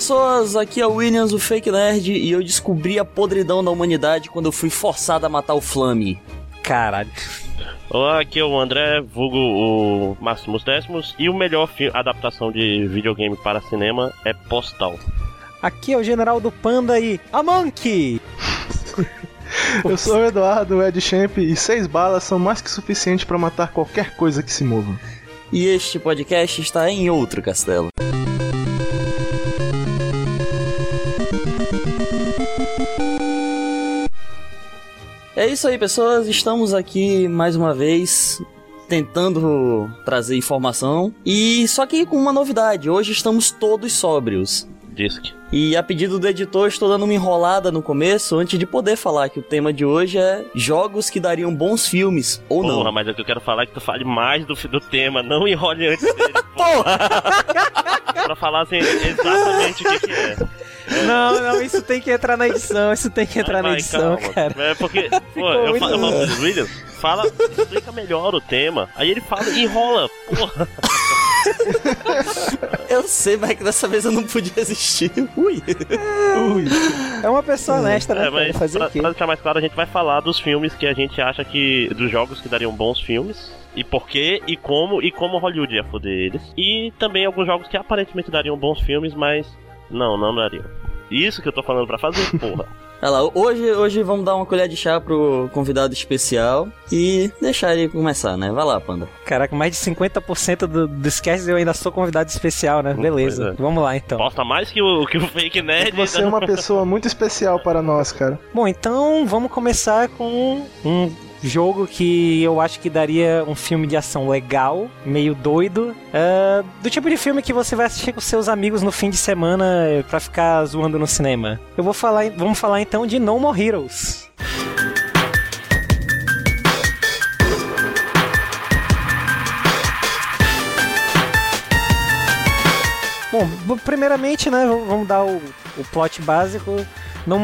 Olá pessoas, aqui é o Williams, o Fake Nerd, e eu descobri a podridão da humanidade quando eu fui forçado a matar o Flame. Caralho. Olá, aqui é o André, vulgo o Máximos Décimos, e o melhor adaptação de videogame para cinema é Postal. Aqui é o General do Panda e a Monkey! Eu sou o Eduardo, o Ed Champ, e seis balas são mais que suficiente para matar qualquer coisa que se mova. E este podcast está em outro castelo. É isso aí, pessoas. Estamos aqui mais uma vez tentando trazer informação. E só que com uma novidade: hoje estamos todos sóbrios. Disque. E a pedido do editor, estou dando uma enrolada no começo antes de poder falar que o tema de hoje é jogos que dariam bons filmes, ou porra, não. mas o que eu quero falar é que tu fale mais do, do tema, não enrole antes dele. Porra! pra falar assim, exatamente o que, que é. Não, não, isso tem que entrar na edição, isso tem que entrar Vai, na edição, calma. cara. É porque, pô, eu muito eu falo pro Williams, fala, explica melhor o tema. Aí ele fala e enrola, porra. Eu sei, mas é que dessa vez eu não podia resistir. Ui! Ui. É uma pessoa honesta, né? É, mas Fazer pra, pra deixar mais claro, a gente vai falar dos filmes que a gente acha que. dos jogos que dariam bons filmes. E por quê, e como, e como Hollywood ia foder eles. E também alguns jogos que aparentemente dariam bons filmes, mas não, não dariam. Isso que eu tô falando pra fazer, porra. Olha lá, hoje, hoje vamos dar uma colher de chá pro convidado especial e deixar ele começar, né? Vai lá, Panda. Caraca, mais de 50% do, dos casts eu ainda sou convidado especial, né? Beleza. Pois é. Vamos lá então. Posta mais que o, que o fake nerd. Você é uma pessoa muito especial para nós, cara. Bom, então vamos começar com um jogo que eu acho que daria um filme de ação legal, meio doido. ah, do tipo de filme que você vai assistir com seus amigos no fim de semana eh, pra ficar zoando no cinema. Eu vou falar, vamos falar então de No More Heroes. Bom, primeiramente, né, vamos dar o, o plot básico. No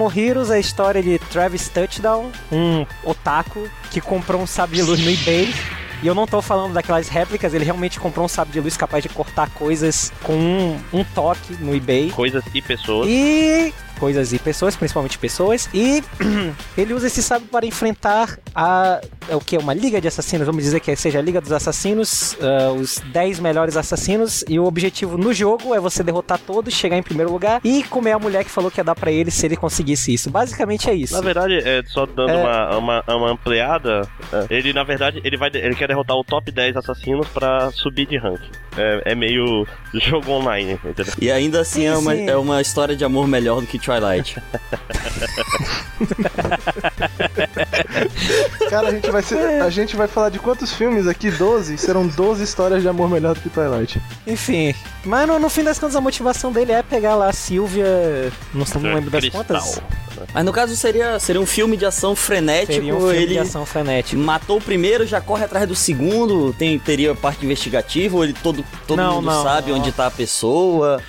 é a história de Travis Touchdown, um otaku que comprou um sabre de luz no eBay. E eu não tô falando daquelas réplicas, ele realmente comprou um sabre de luz capaz de cortar coisas com um, um toque no eBay. Coisas e pessoas. E coisas e pessoas, principalmente pessoas. E ele usa esse sábio para enfrentar a. É o que? Uma liga de assassinos, vamos dizer que seja a Liga dos Assassinos, ah, os 10 melhores assassinos. E o objetivo no jogo é você derrotar todos, chegar em primeiro lugar e comer a mulher que falou que ia dar pra ele se ele conseguisse isso. Basicamente é isso. Na verdade, é, só dando É. uma, uma, uma ampliada, é, ele na verdade ele vai ele quer derrotar o top 10 assassinos pra subir de rank. É, é meio jogo online, entendeu? E ainda assim Sim, é, uma, sim. é uma história de amor melhor do que Twilight. Cara, a gente vai ser, a gente vai falar de quantos filmes aqui? 12? Serão 12 histórias de amor melhor do que Twilight. Enfim. Mas no, no fim das contas a motivação dele é pegar lá a Silvia. Não, não lembro das Cristal. contas. Mas no caso seria, seria um filme de ação frenético. Seria um filme ele de ação frenético. matou o primeiro, já corre atrás do segundo. Tem, teria parte investigativa, ou ele todo, todo Não, mundo não, sabe não. onde tá a pessoa.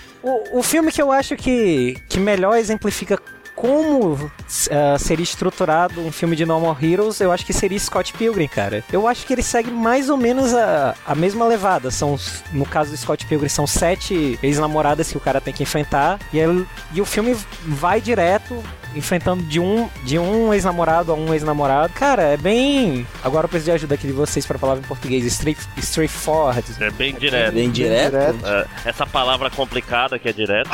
O, filme que eu acho que, que melhor exemplifica como ah, seria estruturado um filme de No More Heroes, eu acho que seria Scott Pilgrim, cara. Eu acho que ele segue mais ou menos a, a mesma levada. São, no caso do Scott Pilgrim, são sete ex-namoradas que o cara tem que enfrentar. E, ele- e o filme vai direto enfrentando de um, de um ex-namorado a um ex-namorado. Cara, é bem. Agora eu preciso de ajuda aqui de vocês para a palavra em português. Straight, straightforward. É bem direto. Bem direto. Direto. É, essa palavra complicada que é direto.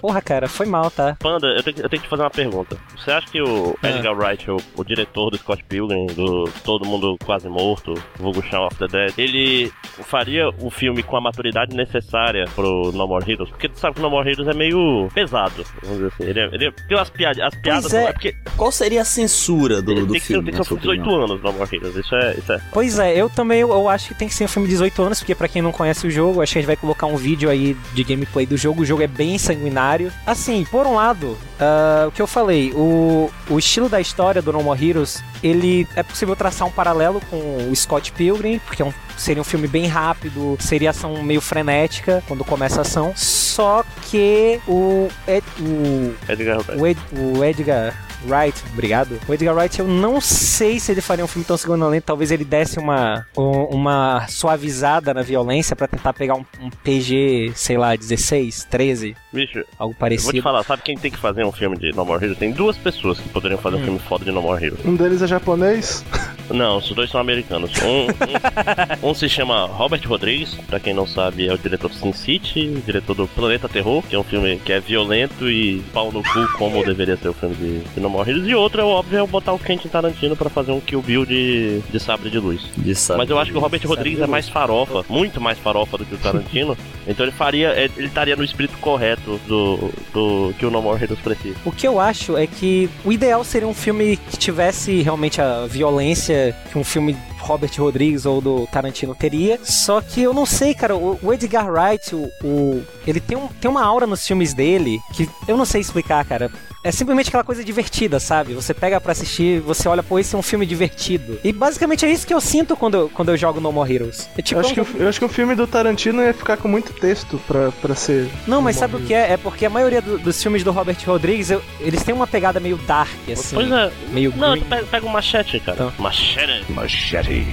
Porra, cara, foi mal, tá? Panda, eu tenho, que- eu tenho que te fazer uma pergunta. Você acha que o Ah. Edgar Wright, o, o diretor do Scott Pilgrim, do Todo Mundo Quase Morto, vulgo Shaun of the Dead, ele faria o filme com a maturidade necessária pro No More Heroes? Porque tu sabe que o No More Heroes é meio pesado, vamos dizer assim. Ele é, ele é, porque as piadas, as piadas é. porque Qual seria a censura do, do tem filme? tem que ser com 18 opinião? anos No More Heroes, isso é, isso é. Pois é, eu também eu, eu acho que tem que ser um filme de 18 anos, porque pra quem não conhece o jogo, acho que a gente vai colocar um vídeo aí de gameplay do jogo. O jogo é bem sanguinário. Assim, por um lado, ah, o que eu falei, o, o estilo da história do No More Heroes, ele é possível traçar um paralelo com o Scott Pilgrim, porque é um- seria um filme bem rápido, seria ação meio frenética quando começa a ação. Só que o, Ed- o Edgar Wright. o, Ed- o Edgar Wright, obrigado. O Edgar Wright, eu não sei se ele faria um filme tão sanguinolento. Talvez ele desse uma, um- uma suavizada na violência pra tentar pegar um, um PG, sei lá, 16, 13. Bicho, Algo eu vou te parecido. falar, sabe quem tem que fazer um filme de No More Heroes? Tem duas pessoas que poderiam fazer um filme foda de No More Heroes. Um deles é japonês. Não, os dois são americanos. Um, um, um se chama Robert Rodrigues, pra quem não sabe, é o diretor do Sin City, diretor do Planeta Terror, que é um filme que é violento e pau no cu, como deveria ser o filme de, de No More Heroes. E outro, é óbvio, é botar o Quentin Tarantino pra fazer um Kill Bill de, de sabre de luz. De sabe. Mas eu acho que o Robert Sabre Rodrigues é mais farofa, muito mais farofa do que o Tarantino. então ele faria, ele estaria no espírito correto do, do que o No More Heroes precisa. O que eu acho é que o ideal seria um filme que tivesse realmente a violência que um filme Robert Rodrigues ou do Tarantino teria. Só que eu não sei, cara, o, o Edgar Wright, o, o- ele tem, um, tem uma aura nos filmes dele que eu não sei explicar, cara. É simplesmente aquela coisa divertida, sabe? Você pega pra assistir, você olha, pô, esse é um filme divertido. E basicamente é isso que eu sinto quando eu, quando eu jogo No More Heroes. É tipo, eu, acho que, um- o- eu acho que o filme do Tarantino ia ficar com muito texto pra, pra ser. Não, mas No sabe o que é? É porque a maioria do- dos filmes do Robert Rodrigues, eu- eles têm uma pegada meio dark, assim. pois é, Meio não, green. tu pega, um machete, cara. Então. Machete. Machete.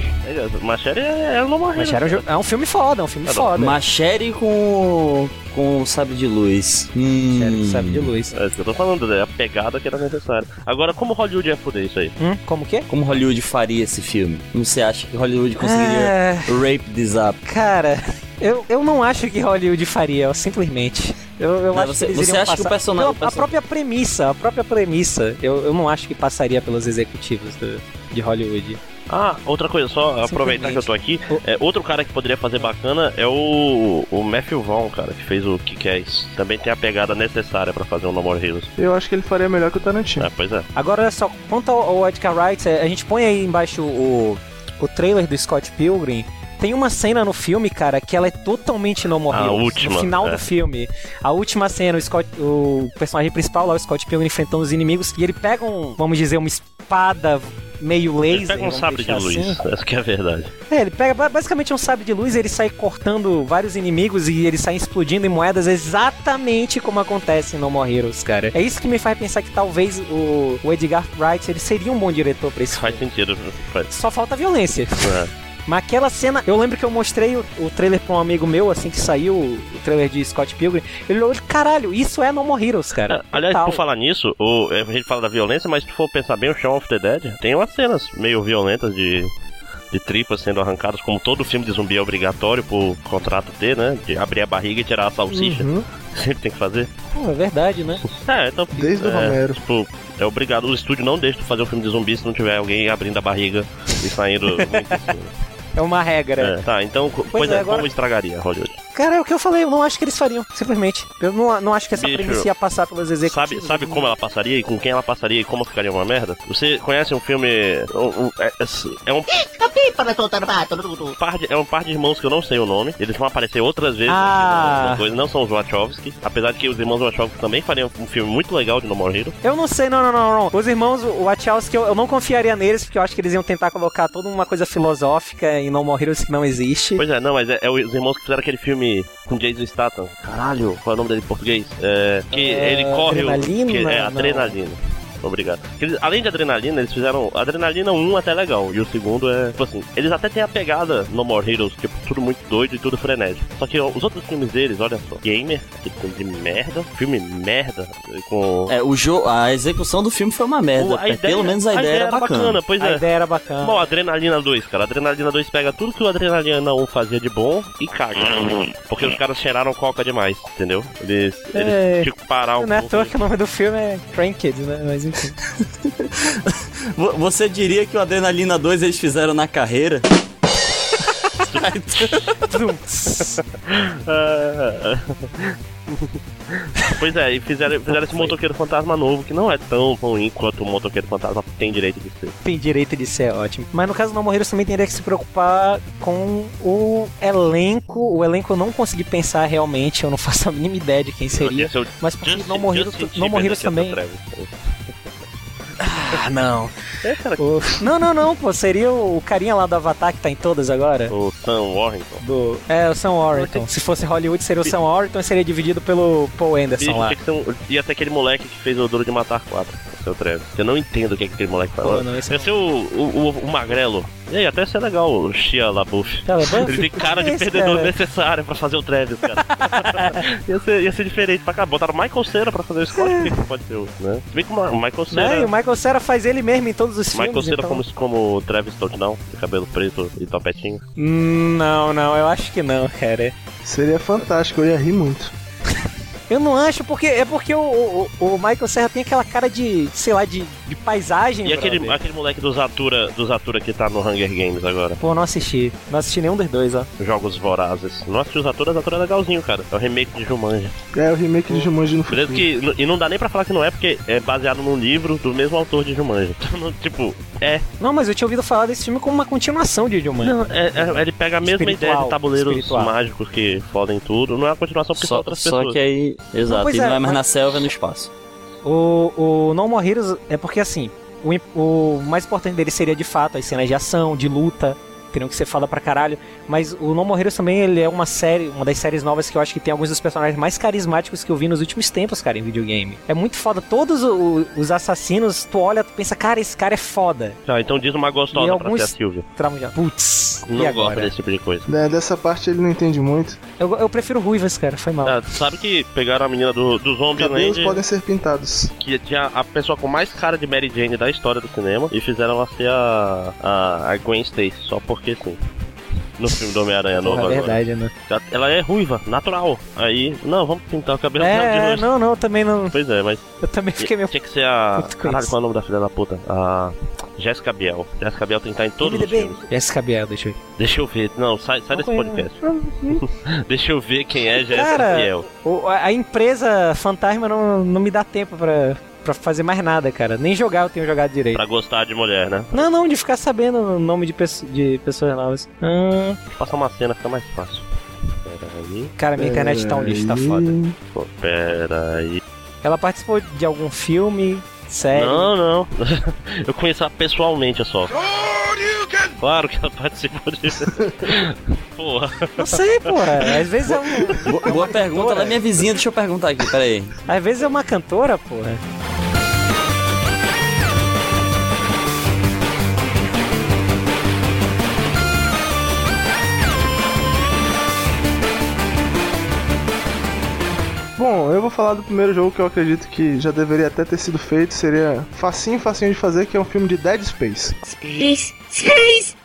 Machete é, é o No More Mas Heroes. era um, jo- é um filme foda, é um filme Tá bom. foda. Machere com. com sabre de luz. Hum. Sério, sabe de luz. É isso que eu tô falando, é a pegada que era necessária. Agora, como Hollywood ia foder isso aí? Hum, como que é? Como Hollywood faria esse filme? Como você acha que Hollywood conseguiria É, rape this up? cara, eu, eu não acho que Hollywood faria, eu, simplesmente. Eu, eu Não, acho você- que eles você acha que o passar- personagem- person- A própria premissa, a própria premissa, eu, eu não acho que passaria pelos executivos do- de Hollywood. Ah, outra coisa, só aproveitar que eu tô aqui. É, outro cara que poderia fazer bacana é o, o Matthew Vaughn, cara, que fez o Kick-Ass. Também tem a pegada necessária pra fazer um No More Heroes. Eu acho que ele faria melhor que o Tarantino. É, pois é. Agora, olha só, quanto ao, ao Edgar Wright, é, a gente põe aí embaixo o, o trailer do Scott Pilgrim. Tem uma cena no filme, cara, que ela é totalmente no More A última, No final é. do filme. A última cena, o, Scott, o personagem principal lá, o Scott Pilgrim, enfrentando os inimigos. E ele pega um, vamos dizer, uma espada meio laser. Ele pega um sabre de deixar luz, assim. essa que é a verdade. É, ele pega ba- basicamente um sabre de luz e ele sai cortando vários inimigos e ele sai explodindo em moedas exatamente como acontece em No More Heroes, cara. É isso que me faz pensar que talvez o, o Edgar Wright ele seria um bom diretor pra esse Faz filme. sentido. Faz. Só falta violência. É. Mas aquela cena, eu lembro que eu mostrei o, o trailer pra um amigo meu, assim que saiu o, o trailer de Scott Pilgrim. Ele olhou, caralho, isso é No More Heroes, cara. É, aliás, Total. por falar nisso, o, a gente fala da violência, mas se tu for pensar bem, o Shaun of the Dead tem umas cenas meio violentas de, de tripas sendo arrancadas, como todo filme de zumbi é obrigatório por contrato ter, né? De abrir a barriga e tirar a salsicha. Uhum. Sempre tem que fazer. Pô, é verdade, né? É, então. Desde o é, Romero. Tipo, é obrigado. O estúdio não deixa tu fazer um filme de zumbi se não tiver alguém abrindo a barriga e saindo muito cima. É uma regra. É, tá, então, pois, é, é, agora- como estragaria Hollywood? Cara, é o que eu falei, eu não acho que eles fariam, simplesmente. Eu não, não acho que essa Bicho, premissa ia passar pelos executivos. Sabe, sabe como ela passaria e com quem ela passaria e como ficaria uma merda? Você conhece um filme. um- um- é, é um par de, é um par de irmãos que eu não sei o nome. Eles vão aparecer outras vezes Ah. coisa. Não são os Wachowski. Apesar de que os irmãos Wachowski também fariam um filme muito legal de No More Heroes. Eu não sei, não, não, não, não. Os irmãos o Wachowski, eu, eu não confiaria neles, porque eu acho que eles iam tentar colocar toda uma coisa filosófica em No More Heroes que não existe. Pois é, não, mas é, é os irmãos que fizeram aquele filme com Jason Statham. Caralho, qual é o nome dele em português? É, que É, ele corre. o- Adrenalina? que- é, adrenalina. Obrigado. Eles- além de adrenalina, eles fizeram. Adrenalina 1 até legal. E o segundo é. Tipo assim, eles até têm a pegada No More Heroes, tipo, tudo muito doido e tudo frenético. Só que ó, os outros filmes deles, olha só. Gamer, aquele filme de merda. Filme merda. Com. É, o jogo, a execução do filme foi uma merda. O- a É, Pelo menos a ideia, era bacana. Pois A é. ideia era bacana. Bom, Adrenalina 2, cara. Adrenalina 2 pega tudo que o Adrenalina 1 fazia de bom e caga. Porque os caras cheiraram coca demais, entendeu? Eles, É. eles tinham que parar um não é à pouco. toa que o nome do filme é Cranked, né? Mas enfim. Vo- Você diria que o Adrenalina 2 eles fizeram na carreira? Ah. pois é, e fizeram, fizeram esse motoqueiro fantasma novo, que não é tão ruim quanto o motoqueiro fantasma tem direito de ser. Tem direito de ser ótimo. Mas no caso do Heroes também teria que se preocupar com o elenco. O elenco eu não consegui pensar realmente, eu não faço a mínima ideia de quem seria. É Mas porque No Justin No também. Ah, não. É, cara, O- Não, não, não, pô. Seria o carinha lá do Avatar que tá em todas agora. o Sam Warrington. Do... É, o Sam Warrington. Se fosse Hollywood, seria o Sam Warrington e seria dividido pelo Paul Anderson Bicho, lá. que um- ia ter aquele moleque que fez o Duro de Matar 4. ser o Travis. Eu não entendo o que, é que aquele moleque fala. Pô, não, esse Ia ser o, o, o, o magrelo. E aí, até ser legal o Shia LaBeouf. LaBeouf? Ele tem cara de perdedor cara. necessário pra fazer o Travis, cara. ia, ser, ia ser diferente pra cá. Botaram o Michael Cera pra fazer o Scott, que não pode ser o, né? Se bem que o Michael Cera... Né? E o Michael Cera faz ele mesmo em todos os Michael filmes. Cera então... como, como o Travis Touchdown, de cabelo preto e topetinho. Hum, Não, não, eu acho que não, cara. Seria fantástico, eu ia rir muito. Eu não acho, porque é porque o, o, o Michael Serra tem aquela cara de, sei lá, de, de paisagem. E aquele, brother. aquele moleque dos Atura, dos Atura que tá no Hunger Games agora. Pô, não assisti. Não assisti nenhum dos dois, ó. Jogos Vorazes. Não assisti os Atura, os Atura é legalzinho, cara. É o remake de Jumanji. É o remake de Jumanji no futuro. Que, e não dá nem pra falar que não é, porque é baseado num livro do mesmo autor de Jumanji. Então, não- tipo, é. Não, mas eu tinha ouvido falar desse filme como uma continuação de Jumanji. Não, é, é- ele pega a mesma Espiritual, ideia de tabuleiros espiritual. mágicos que fodem tudo. Não é uma continuação porque são Só, outras só pessoas. que aí. Exato, pois e é, não é mais mas- na selva, é no espaço. O, o No More Heroes é porque assim, o, o mais importante dele seria de fato as cenas de ação, de luta, teriam que ser foda pra caralho. Mas o No More Heroes também ele é uma série, uma das séries novas que eu acho que tem alguns dos personagens mais carismáticos que eu vi nos últimos tempos, cara, em videogame. É muito foda. Todos o- os assassinos, tu olha, tu pensa, cara, esse cara é foda. Ah, então diz uma E gostosa pra alguns- ser a Silvia. Putz, e Não gosta agora? desse tipo de coisa. É, dessa parte ele não entende muito. Eu, eu prefiro ruivas, cara, foi mal. Ah, sabe que pegaram a menina do, do Cabelos Zombieland, podem ser pintados. que tinha a pessoa com mais cara de Mary Jane da história do cinema, e fizeram ela ser a, a, a Gwen Stacy, só porque sim. No filme do Homem-Aranha novo Porra, é agora. verdade, né? Já- Ela é ruiva, natural. Aí, não, vamos pintar o cabelo de É, rosto. não, não, também não. Pois é, mas Eu também fiquei meio. tinha que ser a. Caralho, qual é o nome da filha da puta? A. Jessica Biel. Jessica Biel tem que estar em todos os MDB. filmes. Jessica Biel, deixa eu ver. Deixa eu ver. Não, sai, sai desse podcast. Deixa eu ver quem é Jessica Cara, Biel. O- a a empresa fantasma não, não me dá tempo pra, pra fazer mais nada, cara. Nem jogar eu tenho jogado direito. Pra gostar de mulher, né? Não, não, de ficar sabendo o nome de, de pessoas novas. Ah, Passar uma cena fica mais fácil. Pera aí. cara, minha internet tá um lixo, tá foda. Pô, Pera aí. Ela participou de algum filme, série. Não, não. Eu conheço ela pessoalmente só. Claro que ela participou disso. Porra. Não sei, porra. Às vezes é um. Boa, boa pergunta, ela é minha vizinha, deixa eu perguntar aqui, peraí. Às vezes é uma cantora, porra. Bom, eu vou falar do primeiro jogo que eu acredito que já deveria até ter sido feito. Seria facinho, facinho de fazer, que é um filme de Dead Space. Space, space.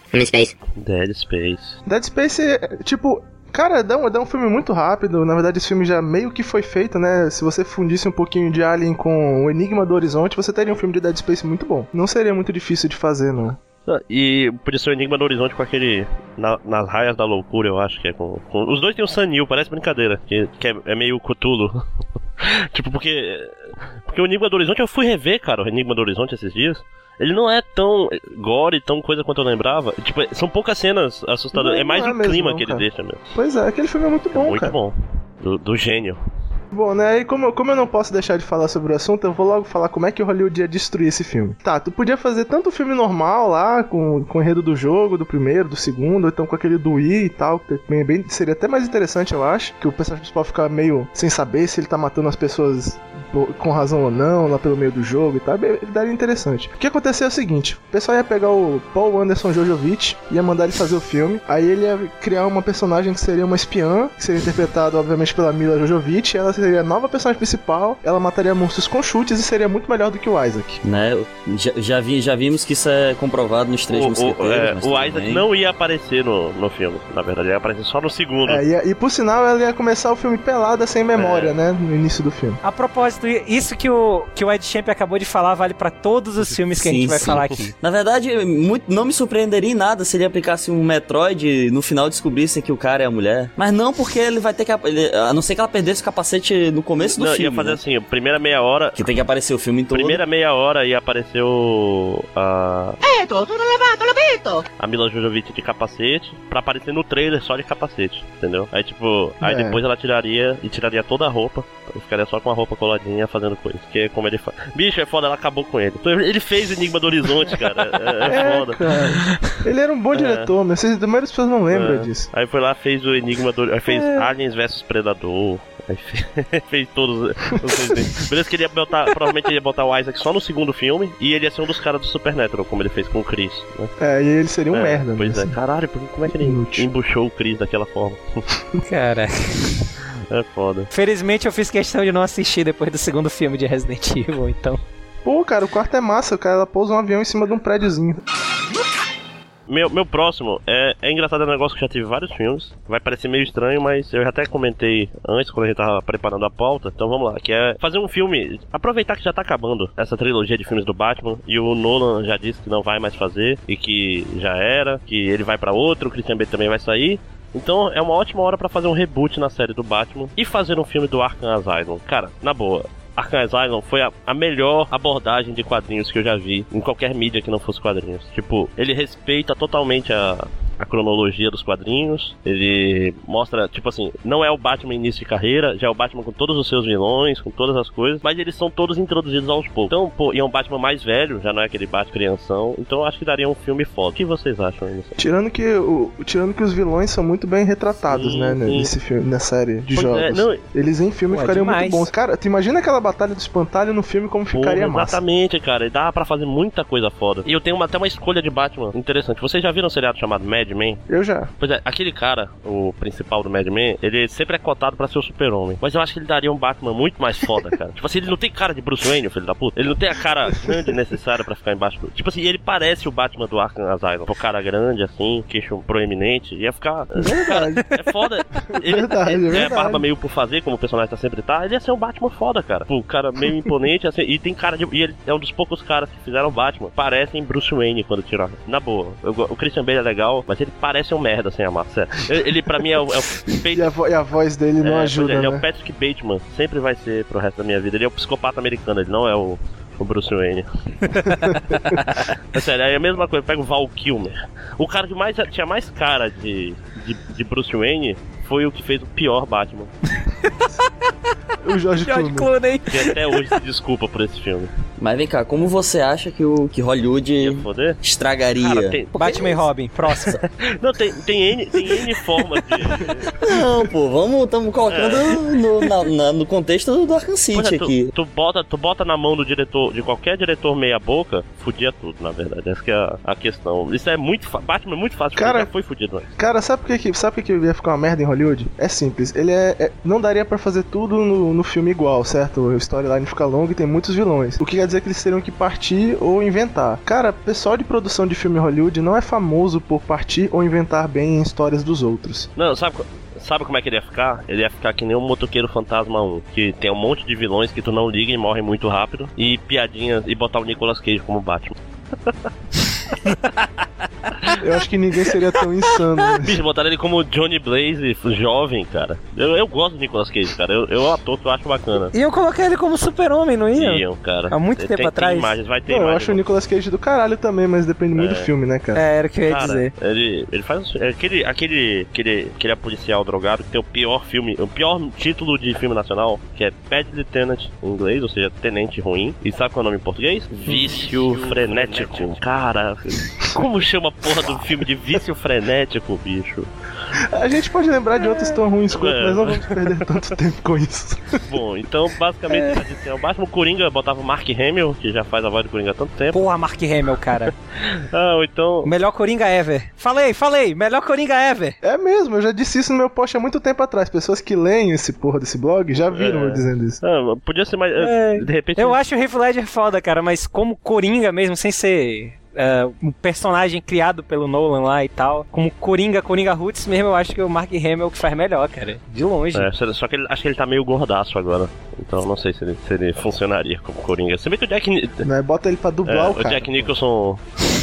Dead Space. Dead Space, é, tipo, cara, dá um, dá um filme muito rápido. Na verdade, esse filme já meio que foi feito, né? Se você fundisse um pouquinho de Alien com o Enigma do Horizonte, você teria um filme de Dead Space muito bom. Não seria muito difícil de fazer, não. Ah, E podia ser o Enigma do Horizonte com aquele. na- nas raias da loucura, eu acho que é com. com- os dois tem o Sanil, parece brincadeira. Que, que é, é meio Cthulhu. tipo, porque. Porque o Enigma do Horizonte eu fui rever, cara, o Enigma do Horizonte esses dias. Ele não é tão gore, tão coisa quanto eu lembrava. Tipo, são poucas cenas assustadoras. Não, é mais é o mesmo, clima não, que ele cara. deixa mesmo. Pois é, aquele filme é muito bom, Muito cara. bom. Do, do gênio. Bom, né, e como, como eu não posso deixar de falar sobre o assunto, eu vou logo falar como é que o Hollywood ia destruir esse filme. Tá, tu podia fazer tanto o filme normal lá, com, com o enredo do jogo, do primeiro, do segundo, ou então com aquele do Wii e tal, que é bem, seria até mais interessante, eu acho, que o personagem principal fica meio sem saber se ele tá matando as pessoas com razão ou não, lá pelo meio do jogo e tal, bem- daria interessante. O que aconteceu é o seguinte, o pessoal ia pegar o Paul Anderson Jojovic, ia mandar ele fazer o filme, aí ele ia criar uma personagem que seria uma espiã, que seria interpretada, obviamente, pela Mila Jojovic, ela seria a nova personagem principal, ela mataria monstros com chutes e seria muito melhor do que o Isaac. Né? Já, já, vi, já vimos que isso é comprovado nos três O, o, mosqueteiros. é, mas o tudo Isaac não ia aparecer no, no filme, na verdade, ele ia aparecer só no segundo. É, e, e por sinal, ela ia começar o filme pelada sem memória, É. né, no início do filme. A propósito, isso que o, que o Ed Champ acabou de falar vale pra todos os filmes que a gente Sim, vai sim. falar aqui. Na verdade, muito, não me surpreenderia em nada se ele aplicasse um Metroid e no final descobrisse que o cara é a mulher. Mas não porque ele vai ter que. ele- a não ser que ela perdesse o capacete no começo do não, filme. ia fazer né? assim, a primeira meia hora. Que tem que aparecer o filme todo. Primeira meia hora ia aparecer o. A. Eh, todo levato, a Mila Jovovich de capacete pra aparecer no trailer só de capacete, entendeu? Aí tipo, aí É. depois ela tiraria e tiraria toda a roupa e ficaria só com a roupa coladinha fazendo coisa. Que é como ele faz. Bicho, é foda, ela acabou com ele. Então, Ele fez Enigma do Horizonte, cara. É, é foda. Cara, ele era um bom diretor, mas vocês- a maioria das pessoas não lembra É. disso. Aí foi lá, fez o Enigma do. Aí fez Aliens vs Predador. Aí fe- fez todos os Beleza que ele ia botar. Provavelmente ele ia botar o Isaac só no segundo filme. E ele ia ser um dos caras do Supernatural, como ele fez com o Chris. Né? É, e ele seria um É, merda, Pois né? é, caralho, por- como é que ele Inútil. embuchou o Chris daquela forma? Cara, É foda. felizmente eu fiz questão de não assistir depois do segundo filme de Resident Evil, então. Pô, cara, o quarto é massa. O cara ela pousa um avião em cima de um prédiozinho. Meu, meu próximo é, é engraçado, é um negócio que já tive vários filmes. Vai parecer meio estranho, mas eu já até comentei antes, quando a gente tava preparando a pauta. Então vamos lá, que é fazer um filme. Aproveitar que já tá acabando essa trilogia de filmes do Batman. E o Nolan já disse que não vai mais fazer. E que já era. Que ele vai pra outro, o Christian Bale também vai sair. Então é uma ótima hora pra fazer um reboot na série do Batman e fazer um filme do Arkham Asylum. Cara, na boa. Arkham Asylum foi a, a melhor abordagem de quadrinhos que eu já vi em qualquer mídia que não fosse quadrinhos. Tipo, ele respeita totalmente a, a cronologia dos quadrinhos. Ele mostra, tipo assim, não é o Batman início de carreira, já é o Batman com todos os seus vilões, com todas as coisas, mas eles são todos introduzidos aos poucos. Então, pô, e é um Batman mais velho, já não é aquele Batman crianção. Então eu acho que daria um filme foda. O que vocês acham aí? Tirando que, o, tirando que os vilões são muito bem retratados, Sim, né, sim. nesse filme, na série de Pois jogos. é, não, Eles em filme Pô, é ficariam demais. muito bons. Cara, tu imagina aquela batalha do espantalho no filme como ficaria massa. Exatamente, cara. E dá pra fazer muita coisa foda. E eu tenho uma- até uma escolha de Batman interessante. Vocês já viram um seriado chamado Mad Men? Eu já. Pois é, aquele cara, o principal do Mad Men, ele sempre é cotado pra ser o super-homem. Mas eu acho que ele daria um Batman muito mais foda, cara. tipo assim, ele não tem cara de Bruce Wayne, filho da puta. Ele não tem a cara grande necessária pra ficar embaixo do... Tipo assim, ele parece o Batman do Arkham Asylum. O cara grande, assim, queixo proeminente. Ia ficar... Verdade. É foda. Ele, Verdade, ele é é verdade. barba meio por fazer, como o personagem tá sempre tá. Ele ia ser um Batman foda, cara. O cara meio imponente, assim, e tem cara de. E ele é um dos poucos caras que fizeram Batman. Parecem Bruce Wayne quando tiraram. Na boa. Eu o Christian Bale é legal, mas ele parece um merda sem a massa. Ele, ele, pra mim, é o, é o E a, vo- e a voz dele não É, ajuda, é, ele é né? o Patrick Bateman. Sempre vai ser pro resto da minha vida. Ele é o psicopata americano, ele não é o. O Bruce Wayne. é sério, é a mesma coisa. Pega o Val Kilmer. O cara que mais tinha mais cara de, de, de Bruce Wayne foi o que fez o pior Batman. O George George Clooney. Clooney. Que até hoje se desculpa por esse filme. Mas vem cá, como você acha que, o, que Hollywood estragaria? Cara, tem, Batman e Robin, próximo. não, tem, tem, N, tem N formas de. Não, pô, vamos, estamos colocando no, na- na- no contexto do Arkham City é, tu, aqui. tu, bota, tu bota na mão do diretor, de qualquer diretor meia-boca, fudia tudo, na verdade. Essa que é a, a questão. Isso é muito fácil. Batman é muito fácil, porque Cara- foi fudido antes. Cara, sabe por que, sabe por que que ia ficar uma merda em Hollywood? É simples. Ele é. é- não daria pra fazer tudo no, no filme igual, certo? O storyline fica longo e tem muitos vilões. O que quer dizer que eles teriam que partir ou inventar. Cara, pessoal de produção de filme Hollywood não é famoso por partir ou inventar bem em histórias dos outros. Não, sabe, sabe como é que ele ia ficar? Ele ia ficar que nem um motoqueiro fantasma 1, que tem um monte de vilões que tu não liga e morrem muito rápido, e piadinhas, e botar o Nicolas Cage como Batman. Eu acho que ninguém seria tão insano. né? Bicho, botaram ele como Johnny Blaze, jovem, cara. Eu, eu gosto do Nicolas Cage, cara. Eu, eu é ator que eu acho bacana. E eu coloquei ele como super-homem, não ia? Iam, cara. Há muito Tem- tempo tem atrás. imagens, vai ter Não, eu acho o Nicolas Cage do caralho também, mas depende muito É. do filme, né, cara? É, era o que eu ia Cara, dizer. ele, ele faz é aquele, aquele, aquele, aquele policial drogado que tem o pior filme, o pior título de filme nacional, que é Bad Lieutenant em inglês, ou seja, tenente ruim. E sabe qual é o nome em português? Vício frenético. Cara, como chama a porra do filme de vício frenético, bicho? A gente pode lembrar de outros tão ruins quanto, É. mas não vamos perder tanto tempo com isso. Bom, então basicamente já disse, é, o Batman Coringa botava o Mark Hamill, que já faz a voz do Coringa há tanto tempo. Porra, Mark Hamill, cara. Ah, ou então. Melhor Coringa ever. Falei, falei, melhor Coringa ever. É mesmo, eu já disse isso no meu post há muito tempo atrás. Pessoas que leem esse porra desse blog já viram É. eu dizendo isso. Ah, podia ser mais. É, de repente. Eu acho o Heath Ledger foda, cara, mas como Coringa mesmo, sem ser é, um personagem criado pelo Nolan lá e tal, como Coringa, Coringa Roots mesmo, eu acho que o Mark Hamill que faz melhor, cara. De longe. É, só- só que ele, acho que ele tá meio gordaço agora. Então não sei se ele, se ele funcionaria como Coringa. Se bem que o Jack, Ni- Né? Bota ele pra é, dublar o o cara. Jack Nicholson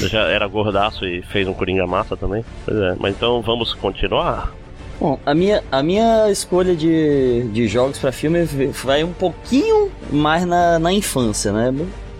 já era gordaço e fez um Coringa massa também. Pois é, mas então vamos continuar. Bom, a minha, a minha escolha de, de jogos pra filme vai um pouquinho mais na, na infância, né?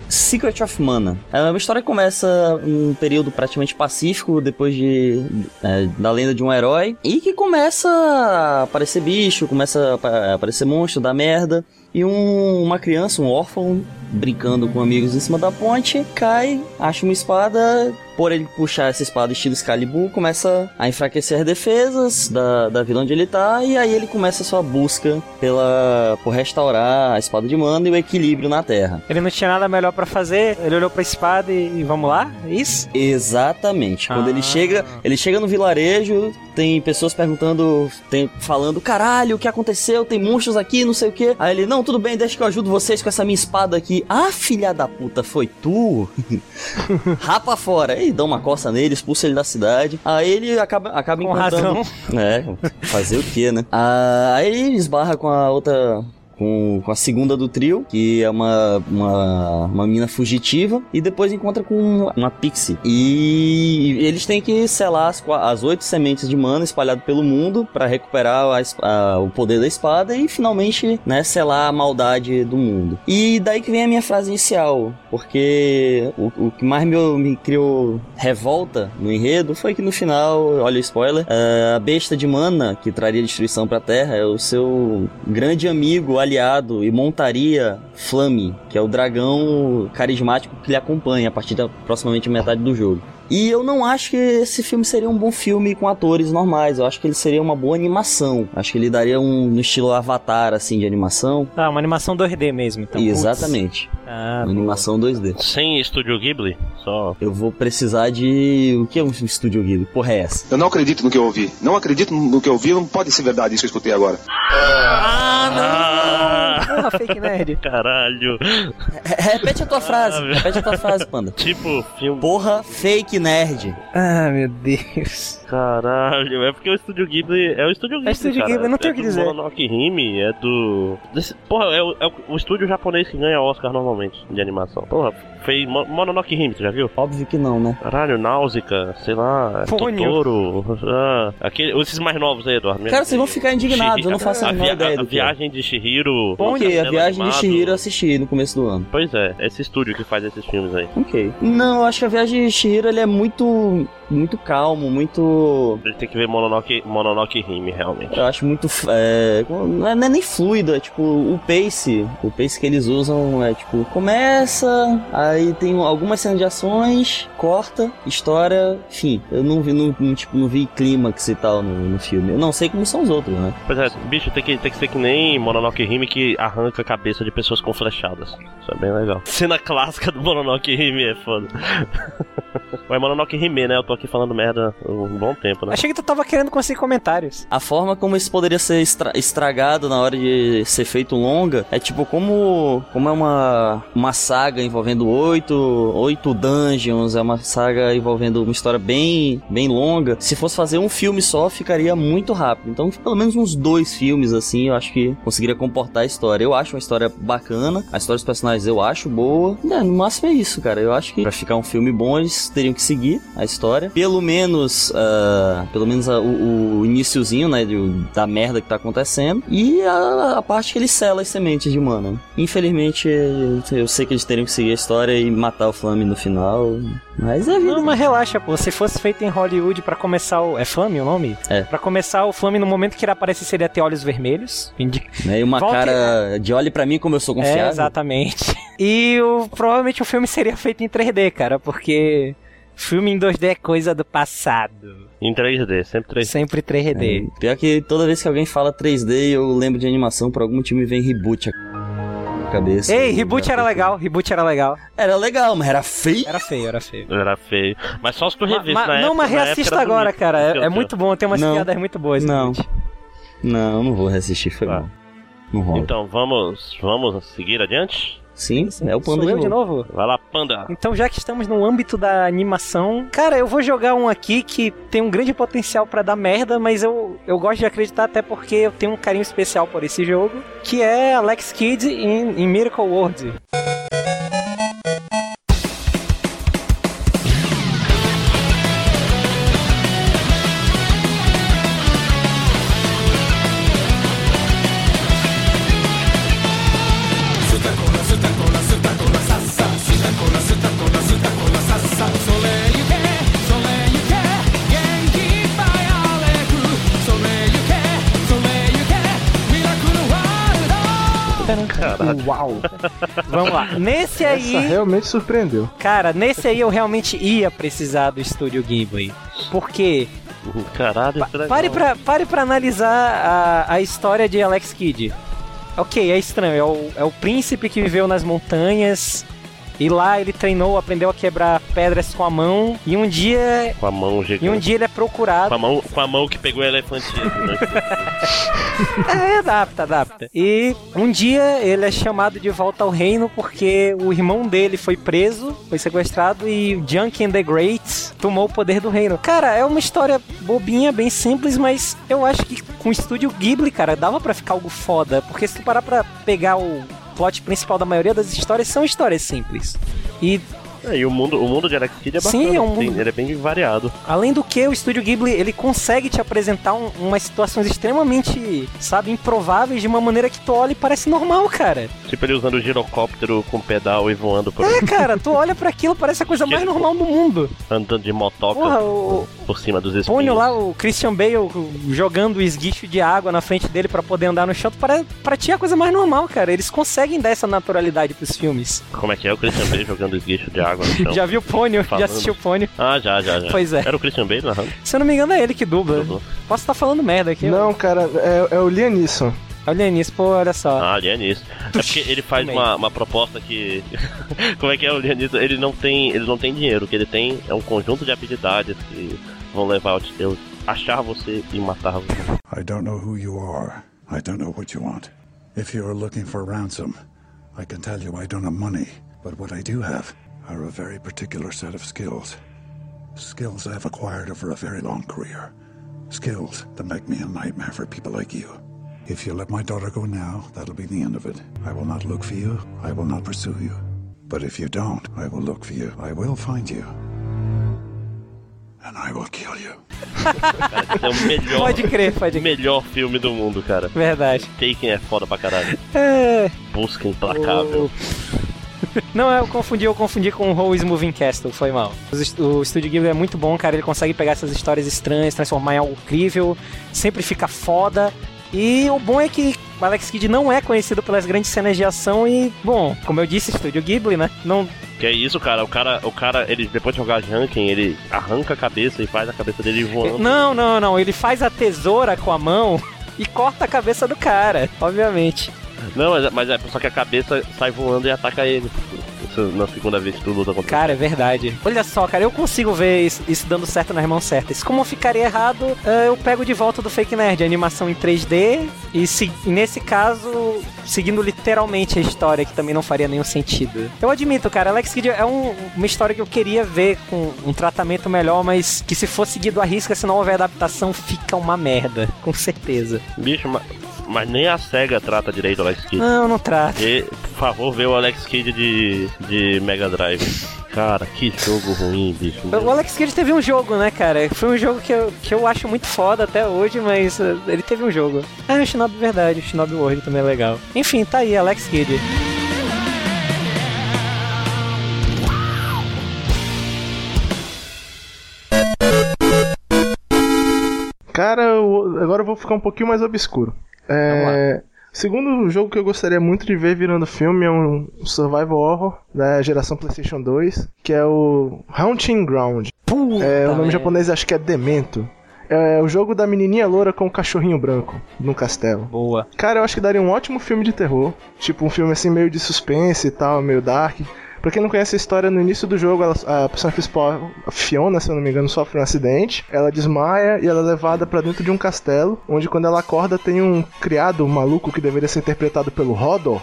Secret of Mana. É uma história que começa um período praticamente pacífico, depois de é, da lenda de um herói, e que começa a aparecer bicho, começa a aparecer monstro, da merda. E um, uma criança, um órfão, brincando com amigos em cima da ponte, cai, acha uma espada, por ele puxar essa espada estilo Excalibur, começa a enfraquecer as defesas da, da vila onde ele tá, e aí ele começa a sua busca pela por restaurar a espada de mana e o equilíbrio na Terra. Ele não tinha nada melhor para fazer, ele olhou pra espada e, e vamos lá? É isso? Exatamente. Quando ele chega, ele chega no vilarejo, tem pessoas perguntando, tem, falando, caralho, o que aconteceu? Tem monstros aqui, não sei o que. Aí ele, não, tudo bem, deixa que eu ajudo vocês com essa minha espada aqui. Ah, filha da puta, foi tu? Rapa fora. E dá uma coça nele, expulsa ele da cidade. Aí ele acaba, acaba Com encontrando... razão. É, fazer o quê, né? Ah, aí ele esbarra com a outra com, com a segunda do trio, que é uma, uma, uma mina fugitiva, e depois encontra com uma pixie. E eles têm que selar as, as oito sementes de mana espalhado pelo mundo para recuperar a a- o poder da espada e finalmente né, selar a maldade do mundo. E daí que vem a minha frase inicial, porque o, o que mais me, me criou revolta no enredo foi que no final, olha o spoiler, eh, a besta de mana que traria destruição pra Terra é o seu grande amigo, aliado e montaria Flame, que é o dragão carismático que lhe acompanha a partir da aproximadamente metade do jogo. E eu não acho que esse filme seria um bom filme com atores normais. Eu acho que ele seria uma boa animação. Acho que ele daria um no estilo Avatar, assim, de animação. Tá, uma animação 2D mesmo, então. Putz. Ah, Uma animação 2D. Sem estúdio Ghibli, só. Eu vou precisar de. O que é um estúdio Ghibli? Porra, é essa? Eu não acredito no que eu ouvi. Não acredito no que eu ouvi. Não pode ser verdade isso que eu escutei agora. Ah, porra, fake nerd. caralho. Re- Repete a tua frase. meu. Repete a tua frase, panda. Tipo, filme. Porra, fake nerd. Ah, meu Deus. Caralho, é porque o Estúdio Ghibli é o Estúdio Ghibli. Estúdio cara. Ghibli, não tem é o que do dizer. Mononoke Hime, é do. desse- Porra, é o, é o- o estúdio japonês que ganha Oscar normalmente de animação. Porra, fez Mo- Mononoke Hime, você já viu? Óbvio que não, né? Caralho, Náusica, sei lá, Pônio. Totoro. Ah, aquele, esses mais novos aí, Eduardo. Cara, vocês vão ficar indignados, eu não faço a menor ideia a do que é. viagem de Shihiro. A viagem de Animado. Shihiro eu assisti no começo do ano. Pois é, esse estúdio que faz esses filmes aí. Ok. Não, acho que a viagem de Shihiro ele é muito. muito calmo, muito. Ele tem que ver Mononoke, Mononoke Hime, realmente. Eu acho muito. É, não é não é nem fluido, é tipo, o pace. O pace que eles usam é tipo, começa, aí tem algumas cenas de ações, corta, história, fim. Eu não vi, não, não, tipo, não vi clímax e tal no, no filme. Eu não sei como são os outros, né? Pois é, bicho, tem que, tem que ser que nem Mononoke Hime que arranca a cabeça de pessoas com flechadas. Isso é bem legal. Cena clássica do Mononoke Hime é foda. Ué, Mononoke Hime, né? Eu tô aqui falando merda há um bom tempo, né? Achei que tu tava querendo conseguir comentários. A forma como isso poderia ser estra- estragado na hora de ser feito longa é tipo como como é uma uma saga envolvendo oito oito dungeons, é uma saga envolvendo uma história bem bem longa. Se fosse fazer um filme só, ficaria muito rápido. Então, pelo menos uns dois filmes assim, eu acho que conseguiria comportar a história. Eu acho uma história bacana, a história dos personagens eu acho boa. É, no máximo é isso, cara. Eu acho que pra ficar um filme bom, eles teriam que seguir a história. Pelo menos, ah, pelo menos a- o, o iniciozinho, né, do- da merda que tá acontecendo. E a, a parte que ele sela as sementes de mana. Infelizmente, eu, eu sei que eles teriam que seguir a história e matar o Flame no final. Mas é vida. Não, mas relaxa, pô. Se fosse feito em Hollywood pra começar o. É Flame o nome? É. Pra começar o Flame, no momento que ele aparece, seria ter olhos vermelhos. Indi- Né, E uma Volte- cara de olhe pra mim como eu sou É, confiável. exatamente. E o, provavelmente o filme seria feito em 3D, cara, porque filme em 2D é coisa do passado. Em 3D, sempre 3D. Sempre 3D. É, pior que toda vez que alguém fala 3D, eu lembro de animação, por algum motivo me vem reboot a cabeça. Ei, reboot era legal, reboot era legal. Era legal, mas era feio. Era feio, era feio. Era feio. Mas só se tu Ma- revisse ma- na não, época, mas reassista era agora, bonito. cara. É, é muito bom, tem umas Não. piadas muito boas. Não. Não, não vou resistir, foi Tá. bom. Não rola. Então vamos, vamos seguir adiante? Sim, é o panda Sou eu de de novo. novo? Vai lá, panda. Então, já que estamos no âmbito da animação, cara, eu vou jogar um aqui que tem um grande potencial pra dar merda, mas eu, eu gosto de acreditar até porque eu tenho um carinho especial por esse jogo, que é Alex Kidd em, em Miracle World. Uau! Vamos lá. Nesse aí. Essa realmente surpreendeu. Cara, nesse aí eu realmente ia precisar do estúdio Ghibli. Porque Caralho, Pa- pare, pra, pare pra analisar a, a história de Alex Kidd. Ok, é estranho. É o, é o príncipe que viveu nas montanhas. E lá ele treinou, aprendeu a quebrar pedras com a mão. E um dia. Com a mão gigante. E um dia ele é procurado. Com a mão, com a mão que pegou o elefantismo, né? É, adapta, adapta. E um dia ele é chamado de volta ao reino porque o irmão dele foi preso, foi sequestrado e Junkin the Great tomou o poder do reino. Cara, é uma história bobinha, bem simples, mas eu acho que com o estúdio Ghibli, cara, dava pra ficar algo foda. Porque se tu parar pra pegar o plot principal da maioria das histórias, são histórias simples. E É, e o mundo, o mundo de Alex Kidd é bacana. Sim, é um tem- mundo- ele é bem variado. Além do que, o Estúdio Ghibli, ele consegue te apresentar um- umas situações extremamente, sabe, improváveis de uma maneira que tu olha e parece normal, cara. Tipo ele usando o girocóptero com pedal e voando por É, cara, tu olha pra aquilo, parece a coisa mais normal do mundo. andando de motoca Porra, o por cima dos espinhos. Pônio lá, o Christian Bale jogando o esguicho de água na frente dele pra poder andar no chão, para, pra ti é a coisa mais normal, cara. Eles conseguem dar essa naturalidade pros filmes. Como é que é o Christian Bale jogando esguicho de água chão? Já viu o Pônio? Falando. Já assistiu o Pônio? Ah, já, já, já. Pois é. Era o Christian Bale narrando? Se eu não me engano, é ele que dubla. Dublou. Posso estar falando merda aqui. Não, cara, é, é o Lianisson. Olha nisso, pô, olha só. Ah, Lianis. É porque ele faz uma, uma proposta que. Como é que é o Lianis? Ele não tem. Ele não tem dinheiro, o que ele tem é um conjunto de habilidades que vão levar ao Deus achar você e matar você. I don't know who you are. I don't know what you want. If you are looking for ransom, I can tell you I don't have money. But what I do have are a very particular set of skills. Skills I have acquired over a very long career. Skills that make me a nightmare for people like you. If you let my daughter go now, that'll be the end of it. I will not look for you. I will not pursue you. But if you don't, I will look for you. I will find you. And I will kill you. Cara, é o melhor. Pode crer, pode crer. melhor filme do mundo, cara. Verdade. Taken é foda pra caralho. É. Busca implacável. Não, eu confundi, eu confundi com o Rose Moving Castle, foi mal. O Estúdio Ghibli é muito bom, cara, ele consegue pegar essas histórias estranhas, transformar em algo incrível, sempre fica foda. E o bom é que o Alex Kidd não é conhecido pelas grandes cenas de ação e, bom, como eu disse, Estúdio Ghibli, né? Não, Que é isso, cara. O cara, o cara, ele depois de jogar Janken, ele arranca a cabeça e faz a cabeça dele voando. não, não, não, ele faz a tesoura com a mão e corta a cabeça do cara, obviamente. Não, mas, mas é só que a cabeça sai voando e ataca ele. Na segunda vez que tu luta contra Cara, é verdade. Olha só, cara, eu consigo ver isso, isso dando certo nas mãos certas. Como ficaria errado, eh, eu pego de volta do Fake Nerd, a animação em 3D, e se, nesse caso, seguindo literalmente a história, que também não faria nenhum sentido. Eu admito, cara, Alex Kidd é um- uma história que eu queria ver com um tratamento melhor, mas que se for seguido à risca, se não houver adaptação, fica uma merda, com certeza. Bicho, mas, mas nem a SEGA trata direito o Alex Kidd. Não, não trata. E, por favor, vê o Alex Kidd de, de Mega Drive. Cara, que jogo ruim, bicho. O Alex Kidd teve um jogo, né, cara? Foi um jogo que eu, que eu acho muito foda até hoje, mas uh, ele teve um jogo. Ah, o Shinobi verdade, o Shinobi World também é legal. Enfim, tá aí, Alex Kidd. Cara, eu- agora eu vou ficar um pouquinho mais obscuro. É, segundo jogo que eu gostaria muito de ver virando filme é um survival horror da geração PlayStation 2, que é o Haunting Ground. Puta É, o nome japonês acho que é Demento. É o jogo da menininha loura com o cachorrinho branco no castelo. Boa. Cara, eu acho que daria um ótimo filme de terror. Tipo, um filme assim meio de suspense e tal, meio dark. Pra quem não conhece a história, no início do jogo, ela- a personagem Fiona, se eu não me engano, sofre um acidente. Ela desmaia e ela é levada pra dentro de um castelo, onde quando ela acorda tem um criado um maluco que deveria ser interpretado pelo Hodor.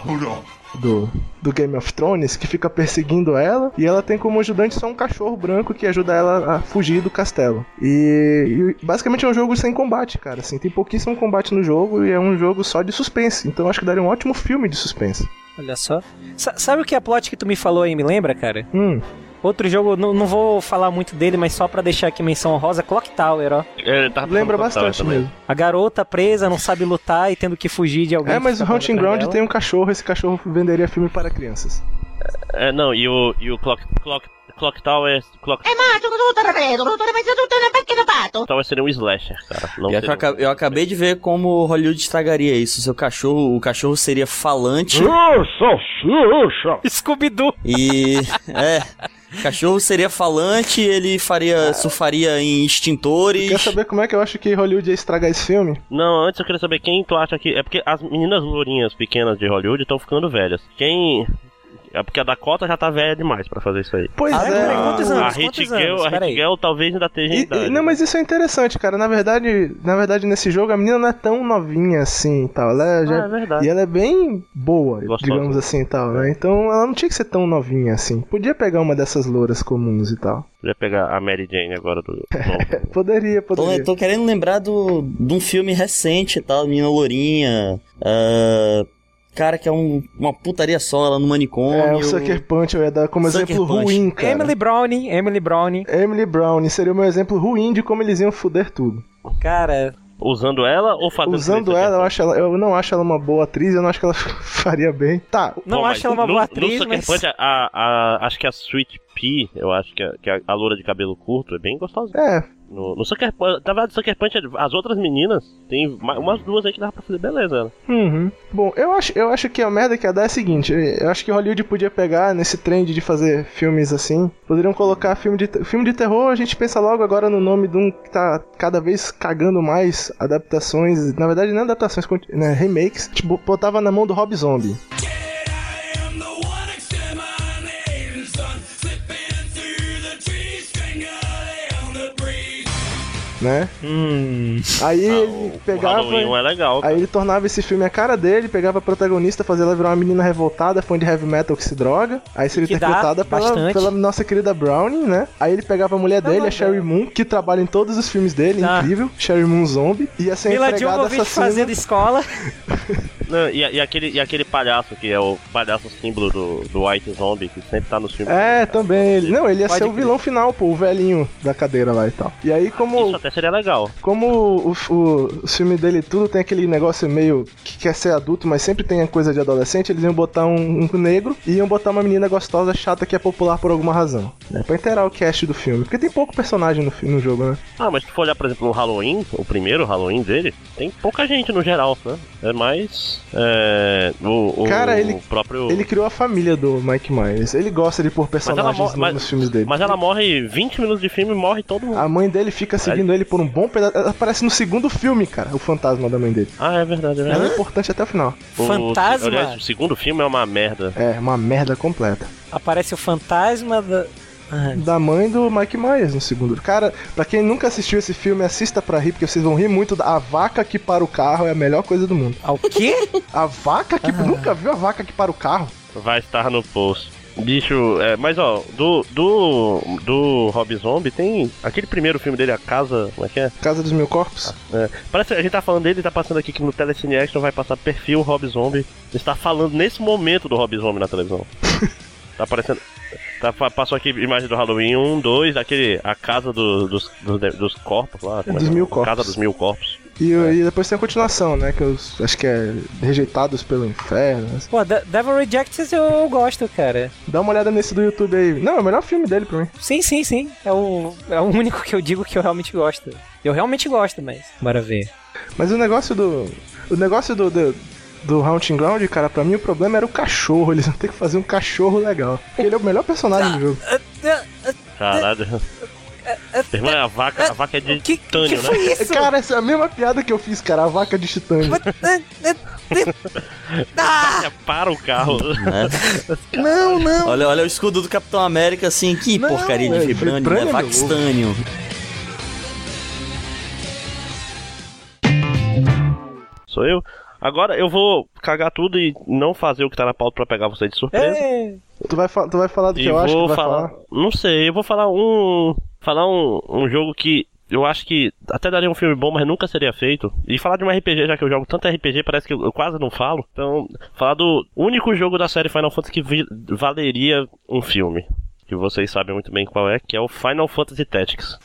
Do, do Game of Thrones, que fica perseguindo ela, e ela tem como ajudante só um cachorro branco que ajuda ela a fugir do castelo. E, e basicamente é um jogo sem combate, cara. Assim, tem pouquíssimo combate no jogo e é um jogo só de suspense. Então acho que daria um ótimo filme de suspense. Olha só. Sa- sabe o que a plot que tu me falou aí me lembra, cara? Hum, Outro jogo, não, não vou falar muito dele, mas só pra deixar aqui menção honrosa, Clock Tower, ó. É, lembra bastante mesmo. A garota presa, não sabe lutar e tendo que fugir de alguém. É, mas o Hunting Ground dela. tem um cachorro, esse cachorro venderia filme para crianças. É, não, e o, e o Clock, Clock, Clock Tower. Clock ma, tutto tutto ripeto, tutto ripeto, tutto nel perché da pato. Tower seria um slasher, cara. Não eu, um- aca- eu acabei de ver como Hollywood estragaria isso. Seu cachorro, o cachorro seria falante Scooby-Doo. e. É. Cachorro seria falante, ele faria. surfaria em extintores. Quer saber como é que eu acho que Hollywood ia estragar esse filme? Não, antes eu queria saber quem tu acha que. É porque as meninas lourinhas pequenas de Hollywood estão ficando velhas. Quem. É porque a Dakota já tá velha demais pra fazer isso aí. Pois Ah, é. peraí, quantos anos? a Hit Girl, a. Hit Girl talvez ainda esteja em E- idade. não, mas isso é interessante, cara. Na verdade, na verdade, nesse jogo a menina não é tão novinha assim e tal. Ela é, já- Ah, é verdade. E ela é bem boa, Gostosa. digamos assim e tal, né? Então ela não tinha que ser tão novinha assim. Podia pegar uma dessas louras comuns e tal. Podia pegar a Mary Jane agora do. do- Poderia, Tô, poderia. tô querendo lembrar do, de um filme recente e tal, Menina Lourinha. ah, cara, que é um- uma putaria só, ela no manicômio. É, o Sucker Punch eu ia dar como Sucker exemplo Punch. ruim, cara. Emily Browning, Emily Browning. Emily Brown seria o meu exemplo ruim de como eles iam foder tudo. Cara, Usando ela ou fazendo Usando ela, eu, acho ela, eu não acho ela uma boa atriz, eu não acho que ela faria bem. Tá, não Bom, acho ela uma no- boa No atriz, Sucker mas... Punch, a, a- acho que a Sweet Pea, eu acho que, a, que a, a loura de cabelo curto é bem gostosa. é, No, no Sucker Punch, na verdade, Sucker Punch, as outras meninas, tem ma- umas duas aí que dá pra fazer beleza. Né? Uhum. Bom, eu acho, eu acho que a merda que ia dar é a seguinte: eu acho que Hollywood podia pegar nesse trend de fazer filmes assim. Poderiam colocar filme de, filme de terror, a gente pensa logo agora no nome de um que tá cada vez cagando mais adaptações. Na verdade, não adaptações, né, remakes. Tipo, botava na mão do Rob Zombie. Né? Hum, Aí Ah, ele o, o pegava. Um é legal. cara. Aí ele tornava esse filme a cara dele, pegava a protagonista, fazia ela virar uma menina revoltada, fã de heavy metal que se droga. Aí seria interpretada pela, pela nossa querida Brownie, né? Aí ele pegava a mulher dele, a mas Sherry. Moon, que trabalha em todos os filmes dele, Tá. incrível. Sherry Moon Zombie. Ia ser Mila empregada Jovovich assassina. fazendo escola. Não, e, e aquele, e aquele palhaço que é o palhaço símbolo do, do White Zombie, que sempre tá nos filmes. É, também. Ele... Não, ele ia Pode ser o crer. vilão final, pô, o velhinho da cadeira lá e tal. E aí, como, Isso até seria legal. como o, o, o filme dele tudo tem aquele negócio meio que quer ser adulto, mas sempre tem a coisa de adolescente, eles iam botar um, um negro e iam botar uma menina gostosa, chata, que é popular por alguma razão. Né? Pra inteirar o cast do filme. Porque tem pouco personagem no, no jogo, né? Ah, mas se for olhar, por exemplo, no Halloween, o primeiro Halloween dele, tem pouca gente no geral, né? É mais. É, o, o, Cara, ele- o próprio. Ele criou a família do Mike Myers. Ele gosta de pôr ela, personagens mo- no- mas, nos filmes dele. mas ela morre 20 minutos de filme e morre todo mundo. A mãe dele fica seguindo ele por um bom pedaço. Ela aparece no segundo filme, cara, o fantasma da mãe dele. Ah, é verdade, é Ela verdade. é importante até o final. O- Fantasma? aliás, o segundo filme é uma merda. É, uma merda completa. Aparece o fantasma da... Ah, Da mãe do Mike Myers no segundo. Cara, pra quem nunca assistiu esse filme, assista pra rir, porque vocês vão rir muito. da- A vaca que para o carro é a melhor coisa do mundo. ah, o quê? A vaca que. Nunca viu a vaca que para o carro? Vai estar no post. Bicho, é, mas ó, do, do, do Rob Zombie tem aquele primeiro filme dele, A Casa, como é que é? Casa dos Mil Corpos? É, Parece que a gente tá falando dele, tá passando aqui que no Telecine Action vai passar perfil Rob Zombie. Está falando nesse momento do Rob Zombie na televisão. tá aparecendo. Tá, pa- passou aqui imagem do Halloween 1, 2, aquele. A casa do- dos, dos, dos corpos lá. é Dos é? mil corpos. Casa dos mil corpos. E, e depois tem a continuação, né? Que eu acho que é Rejeitados pelo Inferno. né? Pô, De- Devil Rejects eu gosto, cara. Dá uma olhada nesse do YouTube aí. Não, é o melhor filme dele pra mim. Sim, sim, sim. É o, é o único que eu digo que eu realmente gosto. Eu realmente gosto, mas... Bora ver. Mas o negócio do. O negócio do. do do Haunting Ground, cara, pra mim o problema era o cachorro. Eles vão ter que fazer um cachorro legal. Porque ele é o melhor personagem do jogo. Caralho. Irmão, a vaca, a vaca é de Que, titânio, que né? isso? Cara, essa é a mesma piada que eu fiz, cara. A vaca de titânio. Ah, É para o carro. né? não, não. Olha, olha o escudo do Capitão América assim, que Não, porcaria de é, vibrânio, vibrânio, é Vaxtânio. Sou eu. Agora eu vou cagar tudo e não fazer o que tá na pauta pra pegar você de surpresa. É, Tu vai, tu vai falar do que E eu acho que vou vai falar, falar? Não sei, eu vou falar um. Falar um, um jogo que eu acho que até daria um filme bom, mas nunca seria feito. E falar de um RPG, já que eu jogo tanto RPG, parece que eu, eu quase não falo. Então, falar do único jogo da série Final Fantasy que valeria um filme. Que vocês sabem muito bem qual é, que é o Final Fantasy Tactics.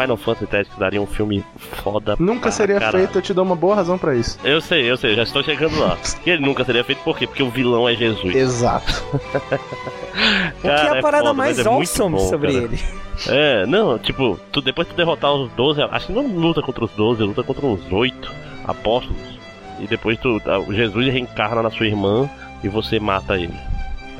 Final Fantasy Tactics daria um filme foda Nunca seria caralho. feito, eu te dou uma boa razão pra isso. Eu sei, eu sei, já estou chegando lá. E ele nunca seria feito por quê? Porque o vilão é Jesus. Exato. O que é a parada foda, mais é awesome bom, sobre cara. ele? É, não, tipo, tu, depois tu derrotar os 12, acho que não luta contra os 12, luta contra uns 8 apóstolos. E depois tu, o Jesus reencarna na sua irmã e você mata ele.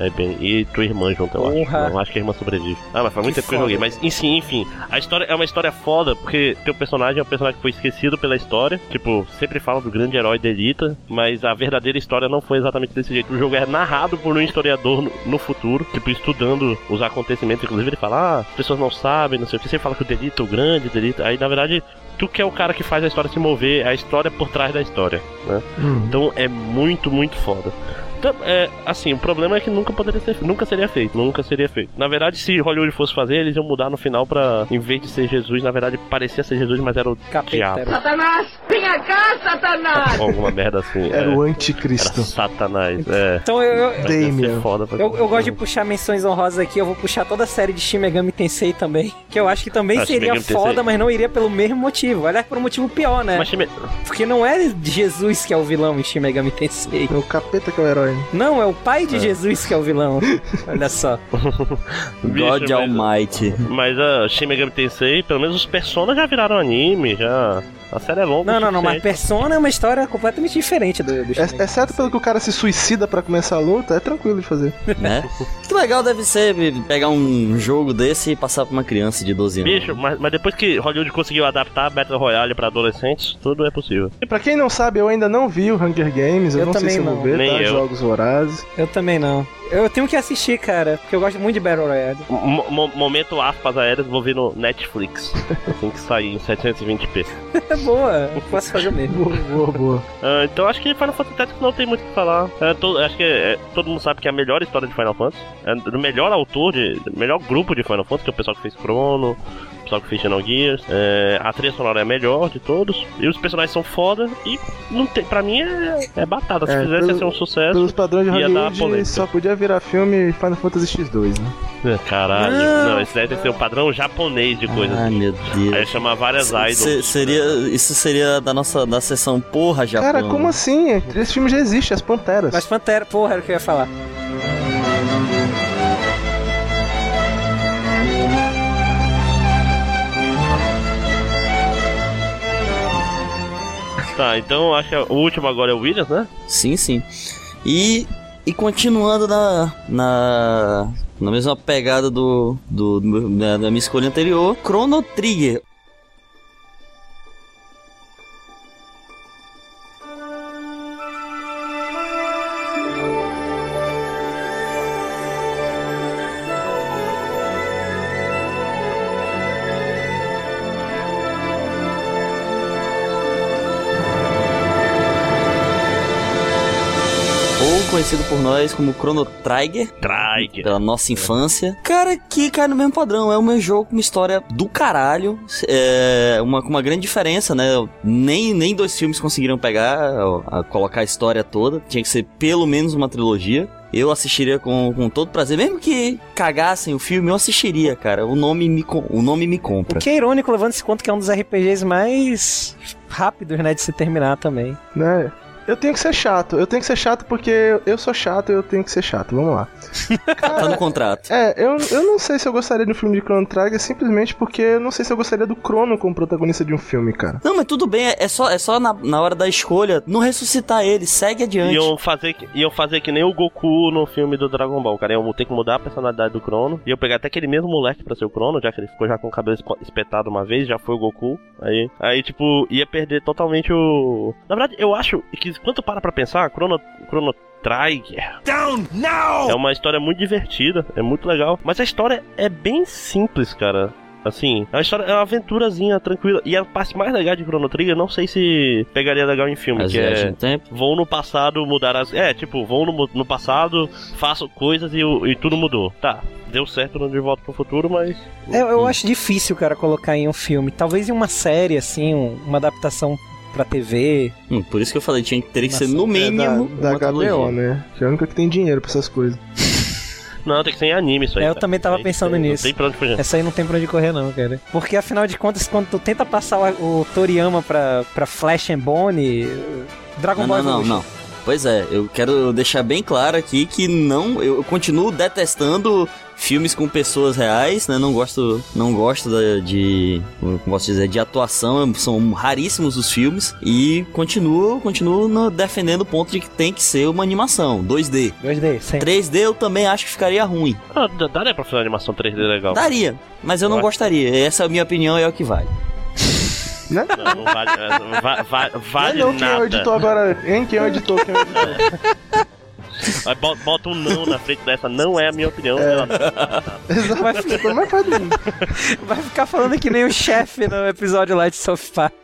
É bem, e tua irmã junto, eu acho. Porra. Não acho que a irmã sobrevive. Ah, mas faz muito Que tempo que eu joguei. Mas, enfim, enfim. A história é uma história foda, porque teu personagem é um personagem que foi esquecido pela história. Tipo, sempre falam do grande herói Delita, mas a verdadeira história não foi exatamente desse jeito. O jogo é narrado por um historiador no, no futuro, tipo, estudando os acontecimentos. Inclusive, ele fala, ah, as pessoas não sabem, não sei o que. Você fala que o Delita, o grande Delita. Aí, na verdade, tu que é o cara que faz a história se mover, é a história por trás da história, né? Então é muito, muito foda. Então, é, assim, o problema é que nunca poderia ser, nunca seria feito, nunca seria feito. Na verdade, se Hollywood fosse fazer, eles iam mudar no final pra, em vez de ser Jesus, na verdade parecia ser Jesus, mas era o Capeta. diabo. era. Satanás, vem cá, Satanás! Ou alguma merda assim. Era é, o era anticristo. Satanás, é. Então eu, eu, Mas ia ser Damien. foda pra- eu, eu gosto de puxar menções honrosas aqui, eu vou puxar toda a série de Shin Megami Tensei também, que eu acho que também Ah, seria Megami Tensei. foda, mas não iria pelo mesmo motivo. Aliás, por um motivo pior, né? Mas time- Porque não é Jesus que é o vilão em Shin Megami Tensei. É o capeta que é o herói. Não, é o pai de Jesus que é o vilão. Olha só. God Almighty. Mas a Shin Megami Tensei, pelo menos os personagens já viraram anime, já. A série é longa. Não, não, não, mas. Persona é uma história completamente diferente do, do Megami Exceto pelo que o cara se suicida pra começar a luta, é tranquilo de fazer. né? Que legal deve ser pegar um jogo desse e passar pra uma criança de 12 anos. Bicho, mas, mas depois que Hollywood conseguiu adaptar Battle Royale pra adolescentes, tudo é possível. E pra quem não sabe, eu ainda não vi o Hunger Games, eu, Eu não sei também se eu vou não. ver, Nem tá? eu. Jogos Vorazes. Eu também não. Eu tenho que assistir, cara, porque eu gosto muito de Battle Royale. Mo- momento aspas aéreas, vou ver no Netflix. assim que sair em 720p. É boa, eu posso fazer o mesmo. Boa, boa, boa. Ah, então acho que Final Fantasy Tactics não tem muito o que falar. Ah, to- acho que é, todo mundo sabe que é a melhor história de Final Fantasy. É do melhor autor, de, do melhor grupo de Final Fantasy, que é o pessoal que fez Chrono, pessoal que fez Xenogears. É, a trilha sonora é a melhor de todos. E os personagens são foda. E não tem, pra mim é, é batata. Se É, fizesse pelo- ia ser um sucesso. Pelos padrões de Ia dar Hollywood, polêmica. só podia virar filme Final Fantasy X2, né? É, Caralho. Não. Não, esse que ser o padrão japonês de coisas. Ai, meu Aí Deus. chamar várias idols. Se- seria, isso seria da nossa da sessão porra Japão. Cara, como assim? Esse filme já existe, As Panteras. Mas Pantera, porra, era o que eu ia falar. Tá, então acho que o último agora é o Williams, né? Sim, sim. E, e continuando na, na, na mesma pegada do, do, do- da, da minha escolha anterior, Chrono Trigger. Conhecido por nós como Chrono Trigger. Trigger. pela nossa infância. Cara, que cai no mesmo padrão. É o meu jogo com uma história do caralho. É uma, com uma grande diferença, né? Nem, nem dois filmes conseguiram pegar, a, a colocar a história toda. Tinha que ser pelo menos uma trilogia. Eu assistiria com, com todo prazer. Mesmo que cagassem o filme, eu assistiria, cara. O nome me, o nome me O compra. que é irônico, levando-se conta que é um dos RPGs mais rápidos, né, de se terminar também. Né? Eu tenho que ser chato. Eu tenho que ser chato porque eu sou chato e eu tenho que ser chato. Vamos lá. Tá no contrato. É, eu, eu não sei se eu gostaria de um filme de Chrono Trigger simplesmente porque eu não sei se eu gostaria do Chrono como protagonista de um filme, cara. Não, mas tudo bem. É é só, é só na, na hora da escolha não ressuscitar ele. Segue adiante. Iam fazer, que- iam fazer que nem o Goku no filme do Dragon Ball, cara. Iam ter que mudar a personalidade do Crono. E eu pegar até aquele mesmo moleque pra ser o Crono, já que ele ficou já com o cabelo espetado uma vez, já foi o Goku. Aí, aí tipo, ia perder totalmente o. Na verdade, eu acho que quando tu para pra pensar, Chrono, Chrono Trigger. Down now! É uma história muito divertida, é muito legal. Mas a história é bem simples, cara. Assim, é uma história, é uma aventurazinha tranquila. E a parte mais legal de Chrono Trigger, não sei se pegaria legal em filme, As que é tempo. vou no passado mudar as. É, tipo, vou no, no passado, faço coisas e, e tudo mudou. Tá, deu certo no De Volta pro Futuro, mas. Eu, eu acho difícil, cara, colocar em um filme. Talvez em uma série, assim, um- uma adaptação pra TV. Hum, por isso que eu falei, tinha que ter que ser É no mínimo da, uma da HBO, né? Que é a única que tem dinheiro pra essas coisas. Não, tem que ser em anime isso aí. É, eu cara. também tava Aí pensando tem- nisso. Não tem pra onde fugir. Essa aí não tem pra onde correr, não, cara. Porque afinal de contas, quando tu tenta passar o, o Toriyama pra, pra Flash and Bone, Dragon Não, Ball não, não, não. Pois é, eu quero deixar bem claro aqui que não, eu continuo detestando filmes com pessoas reais, né? Não gosto, não gosto da- de, como posso dizer, de atuação, são raríssimos os filmes e continuo, continuo no- defendendo o ponto de que tem que ser uma animação 2D. 2D, sim. 3D eu também acho que ficaria ruim. Ah, daria pra fazer uma animação 3D legal. Daria, mas eu não acho- gostaria. Essa é a minha opinião e é o que vale. Né? Não, não vale, é, va- va- vale não, quem é o nada. editor agora? Hein? Quem é o editor? Quem é o editor? Aí bota, um não na frente dessa, não é a minha opinião. ela- Exato. Ficou mais fácil do mundo. Vai ficar falando que nem o chefe no episódio lá de South Park.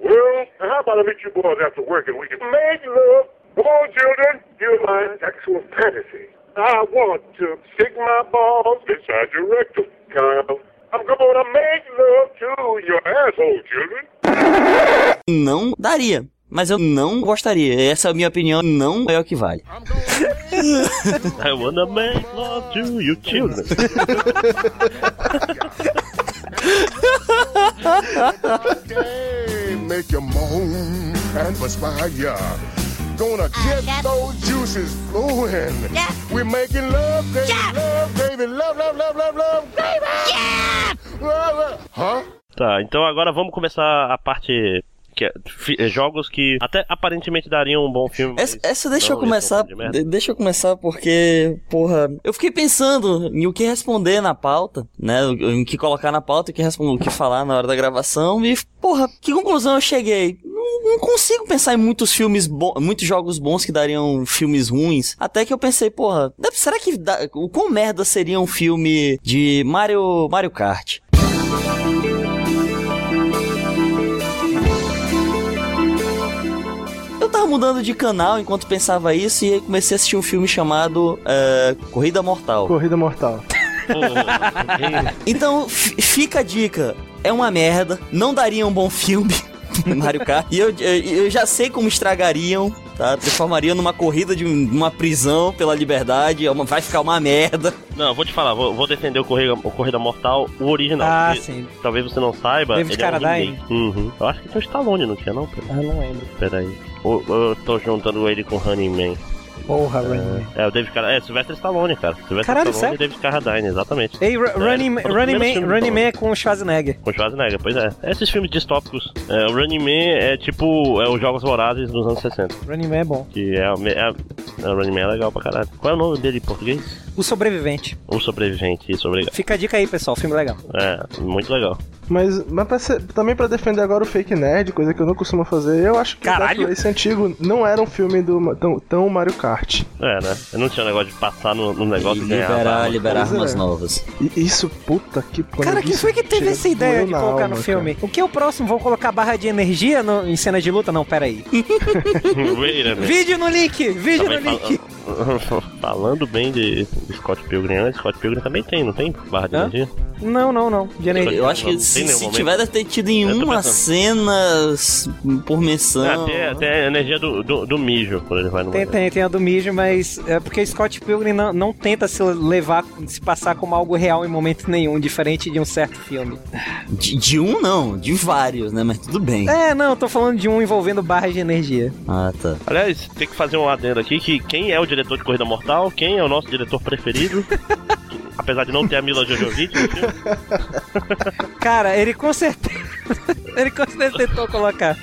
Well, how about I meet you boys after work and we can make love? Come on, children. You're my sexual fantasy. I want to stick my balls inside your rectum, Kyle. I'm gonna make love to your asshole, children. Não daria. Mas eu não gostaria. Essa é a minha opinião, não é o que vale. I wanna make love to you children. Make you moan and perspire. Gonna get those juices flowing. We're making love, baby, love, baby, love, love, love, love, love, baby. Yeah. Huh? Tá, então agora vamos começar a parte. Que é, é, jogos que até aparentemente dariam um bom filme. Essa, essa deixa eu começar. de deixa eu começar porque, porra, eu fiquei pensando em o que responder na pauta, né? Em que colocar na pauta, o que responder, o que falar na hora da gravação e, porra, que conclusão eu cheguei? Não, não consigo pensar em muitos filmes bons, muitos jogos bons que dariam filmes ruins. Até que eu pensei, porra, será que dá, o quão merda seria um filme de Mario, Mario Kart? Tava mudando de canal enquanto pensava isso e aí comecei a assistir um filme chamado é, Corrida Mortal. Corrida Mortal. Então fica a dica, é uma merda, não daria um bom filme Mario Kart. E eu, eu, eu já sei como estragariam, tá? Transformariam numa corrida de um- uma prisão pela liberdade, é uma- vai ficar uma merda. Não, vou te falar, vou, vou defender o Corrida, o Corrida Mortal, o original. Ah, sim. Talvez você não saiba. David ele é um Carradine? Uhum. Eu acho que tem o Stallone, não tinha não? Pera- Ah, não lembro. Peraí. Ou eu tô juntando ele com Running Man. Porra, Running Man. É, o David Carradine. É, Sylvester Stallone, cara. Sylvester Caralho, Stallone sério? e David Carradine, exatamente. Ei, Ru- É, Running, o Running, Man, Running Man é com o Schwarzenegger. Com Schwarzenegger, pois é. Esses filmes distópicos. É, o Running Man é tipo é os Jogos Vorazes dos anos 60. Running Man é bom. Que é, é, é, o Running Man é legal pra caralho. Qual é o nome dele em português? O Sobrevivente. O Sobrevivente, isso, obrigado. Fica a dica aí, pessoal. Filme legal. É, muito legal. Mas, mas pra ser- também pra defender agora o fake nerd, coisa que eu não costumo fazer, eu acho que Caralho. o Race antigo não era um filme do tão, tão Mario Kart. É, né? Eu não tinha negócio de passar no, no negócio e ganhar. liberar, liberar é. armas novas. E isso, puta que quando Cara, quem foi que teve essa ideia de colocar alma, no filme? O que é o próximo? Vão colocar barra de energia no- em cena de luta? Não, pera aí. Vídeo no link! Vídeo no Também link! fal- Falando bem de, Scott Pilgrim, antes, Scott Pilgrim também tem, não tem? Barra de Hã? energia? Não, não, não. De energia. Eu acho que se, se tiver, deve ter tido em uma cena por menção. Ah, tem, tem a energia do, do, do mijo, quando ele vai no Tem, tem, tem a do mijo, mas é porque Scott Pilgrim não, não tenta se levar, se passar como algo real em momento nenhum, diferente de um certo filme. De, de um não, de vários, né? Mas tudo bem. É, não, eu tô falando de um envolvendo barras de energia. Ah, tá. Aliás, tem que fazer um adendo aqui que quem é o diretor de Corrida Mortal, quem é o nosso diretor preferido, apesar de não ter a Mila Jojovic no filme, Cara, ele com certeza. ele com certeza tentou colocar.